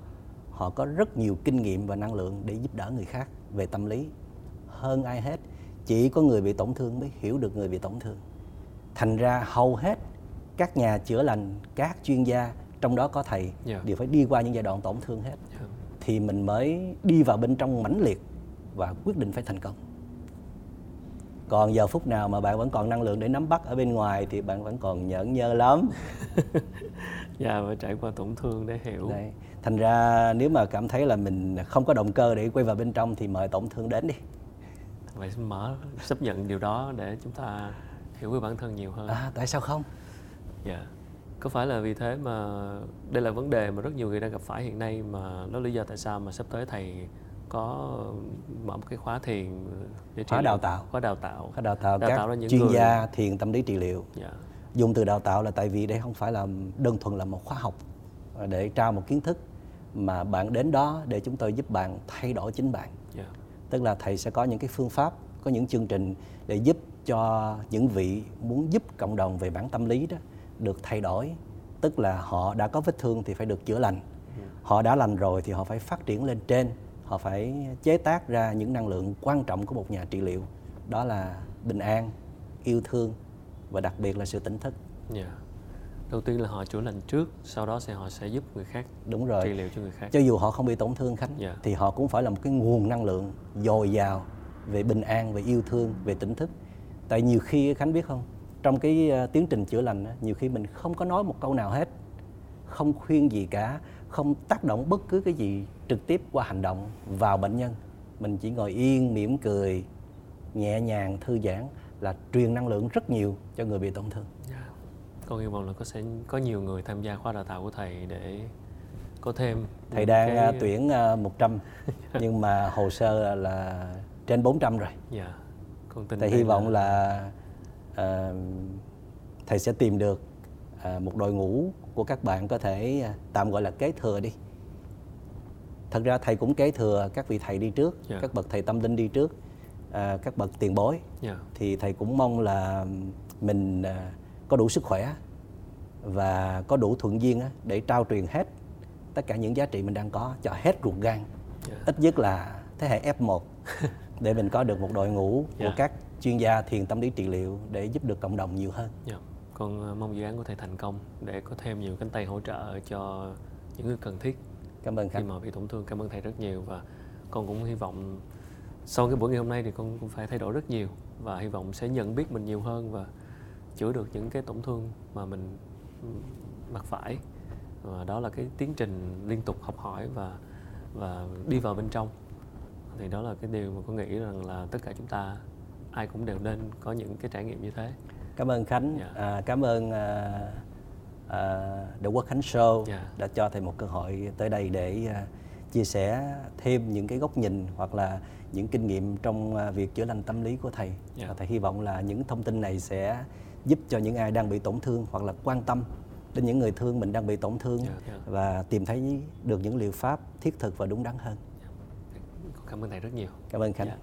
họ có rất nhiều kinh nghiệm và năng lượng để giúp đỡ người khác về tâm lý. Hơn ai hết chỉ có người bị tổn thương mới hiểu được người bị tổn thương. Thành ra hầu hết các nhà chữa lành các chuyên gia trong đó có thầy Dạ. đều phải đi qua những giai đoạn tổn thương hết. Dạ thì mình mới đi vào bên trong mãnh liệt và quyết định phải thành công còn giờ phút nào mà bạn vẫn còn năng lượng để nắm bắt ở bên ngoài thì bạn vẫn còn nhẫn nhơ lắm. Dạ phải trải qua tổn thương để hiểu. Đấy. thành ra nếu mà cảm thấy là mình không có động cơ để quay vào bên trong thì mời tổn thương đến đi. Vậy mở chấp nhận điều đó để chúng ta hiểu về bản thân nhiều hơn. À, tại sao không? Dạ. Có phải là vì thế mà đây là vấn đề mà rất nhiều người đang gặp phải hiện nay mà đó lý do tại sao mà sắp tới thầy có mở một cái khóa thiền để trị Khóa đào tạo. khóa đào tạo. Có đào tạo Đào các tạo những chuyên người- gia thiền tâm lý trị liệu. Dạ. Dùng từ đào tạo là tại vì đây không phải là đơn thuần là một khóa học à, để trao một kiến thức mà bạn đến đó để chúng tôi giúp bạn thay đổi chính bạn. Dạ. Tức là thầy sẽ có những cái phương pháp có những chương trình để giúp cho những vị muốn giúp cộng đồng về bản tâm lý đó được thay đổi. Tức là họ đã có vết thương thì phải được chữa lành. Họ đã lành rồi thì họ phải phát triển lên trên họ phải chế tác ra những năng lượng quan trọng của một nhà trị liệu. Đó là bình an yêu thương và đặc biệt là sự tỉnh thức. Dạ. Đầu tiên là họ chữa lành trước sau đó sẽ họ sẽ giúp người khác đúng rồi. trị liệu cho người khác. Cho dù họ không bị tổn thương khánh Dạ. thì họ cũng phải là một cái nguồn năng lượng dồi dào về bình an về yêu thương về tỉnh thức. Tại nhiều khi khánh biết không trong cái ờ, tiến trình chữa lành nhiều khi mình không có nói một câu nào hết không khuyên gì cả không tác động bất cứ cái gì trực tiếp qua hành động vào bệnh nhân. Mình chỉ ngồi yên mỉm cười nhẹ nhàng thư giãn là truyền năng lượng rất nhiều cho người bị tổn thương. Dạ. con hy vọng là có sẽ có nhiều người tham gia khóa đào tạo của thầy để có thêm thầy đang cái- ờ, tuyển ờ, 100 nhưng mà hồ sơ là trên 400 rồi. Dạ. Con tin thầy hy vọng là ờ, thầy sẽ tìm được một đội ngũ của các bạn có thể ờ, tạm gọi là kế thừa đi thật ra thầy cũng kế thừa các vị thầy đi trước Dạ. các bậc thầy tâm linh đi trước ờ, các bậc tiền bối dạ thì thầy cũng mong là mình có đủ sức khỏe và có đủ thuận duyên á, để trao truyền hết tất cả những giá trị mình đang có cho hết ruột gan dạ ít nhất là thế hệ F1 để mình có được một đội ngũ của Dạ. các chuyên gia thiền tâm lý trị liệu để giúp được cộng đồng nhiều hơn. Dạ, con ờ, mong dự án của thầy thành công để có thêm nhiều cánh tay hỗ trợ cho những người cần thiết Cảm ơn khi Khánh. mà bị tổn thương. Cảm ơn thầy rất nhiều và con cũng hy vọng sau cái buổi ngày hôm nay thì con cũng phải thay đổi rất nhiều và hy vọng sẽ nhận biết mình nhiều hơn và chữa được những cái tổn thương mà mình mặc phải. Và đó là cái tiến trình liên tục học hỏi và và đi vào bên trong. Thì đó là cái điều mà con nghĩ rằng là tất cả chúng ta ai cũng đều nên có những cái trải nghiệm như thế. Cảm ơn Khánh. Dạ. À, cảm ơn à, à, The Quốc Khánh Show Dạ. đã cho thầy một cơ hội tới đây để à, chia sẻ thêm những cái góc nhìn hoặc là những kinh nghiệm trong à, việc chữa lành tâm lý của thầy. Dạ. Và thầy hy vọng là những thông tin này sẽ giúp cho những ai đang bị tổn thương hoặc là quan tâm đến những người thương mình đang bị tổn thương Dạ, dạ. và tìm thấy được những liệu pháp thiết thực và đúng đắn hơn. Cảm ơn thầy rất nhiều. Cảm ơn Khánh. Dạ.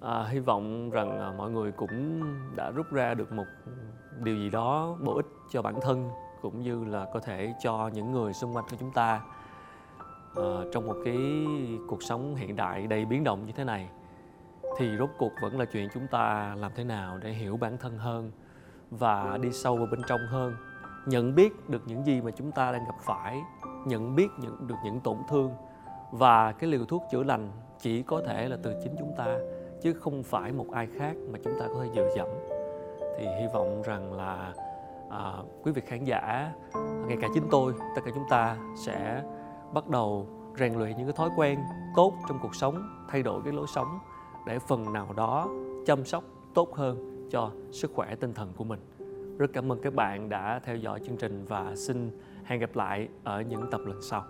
À, hy vọng rằng à, mọi người cũng đã rút ra được một điều gì đó bổ ích cho bản thân cũng như là có thể cho những người xung quanh của chúng ta à, trong một cái cuộc sống hiện đại đầy biến động như thế này. Thì rốt cuộc vẫn là chuyện chúng ta làm thế nào để hiểu bản thân hơn và đi sâu vào bên trong hơn. Nhận biết được những gì mà chúng ta đang gặp phải nhận biết những được những tổn thương và cái liều thuốc chữa lành chỉ có thể là từ chính chúng ta chứ không phải một ai khác mà chúng ta có thể dựa dẫm. Thì hy vọng rằng là à, quý vị khán giả ngay cả chính tôi tất cả chúng ta sẽ bắt đầu rèn luyện những cái thói quen tốt trong cuộc sống thay đổi cái lối sống để phần nào đó chăm sóc tốt hơn cho sức khỏe tinh thần của mình. Rất cảm ơn các bạn đã theo dõi chương trình và xin hẹn gặp lại ở những tập lần sau.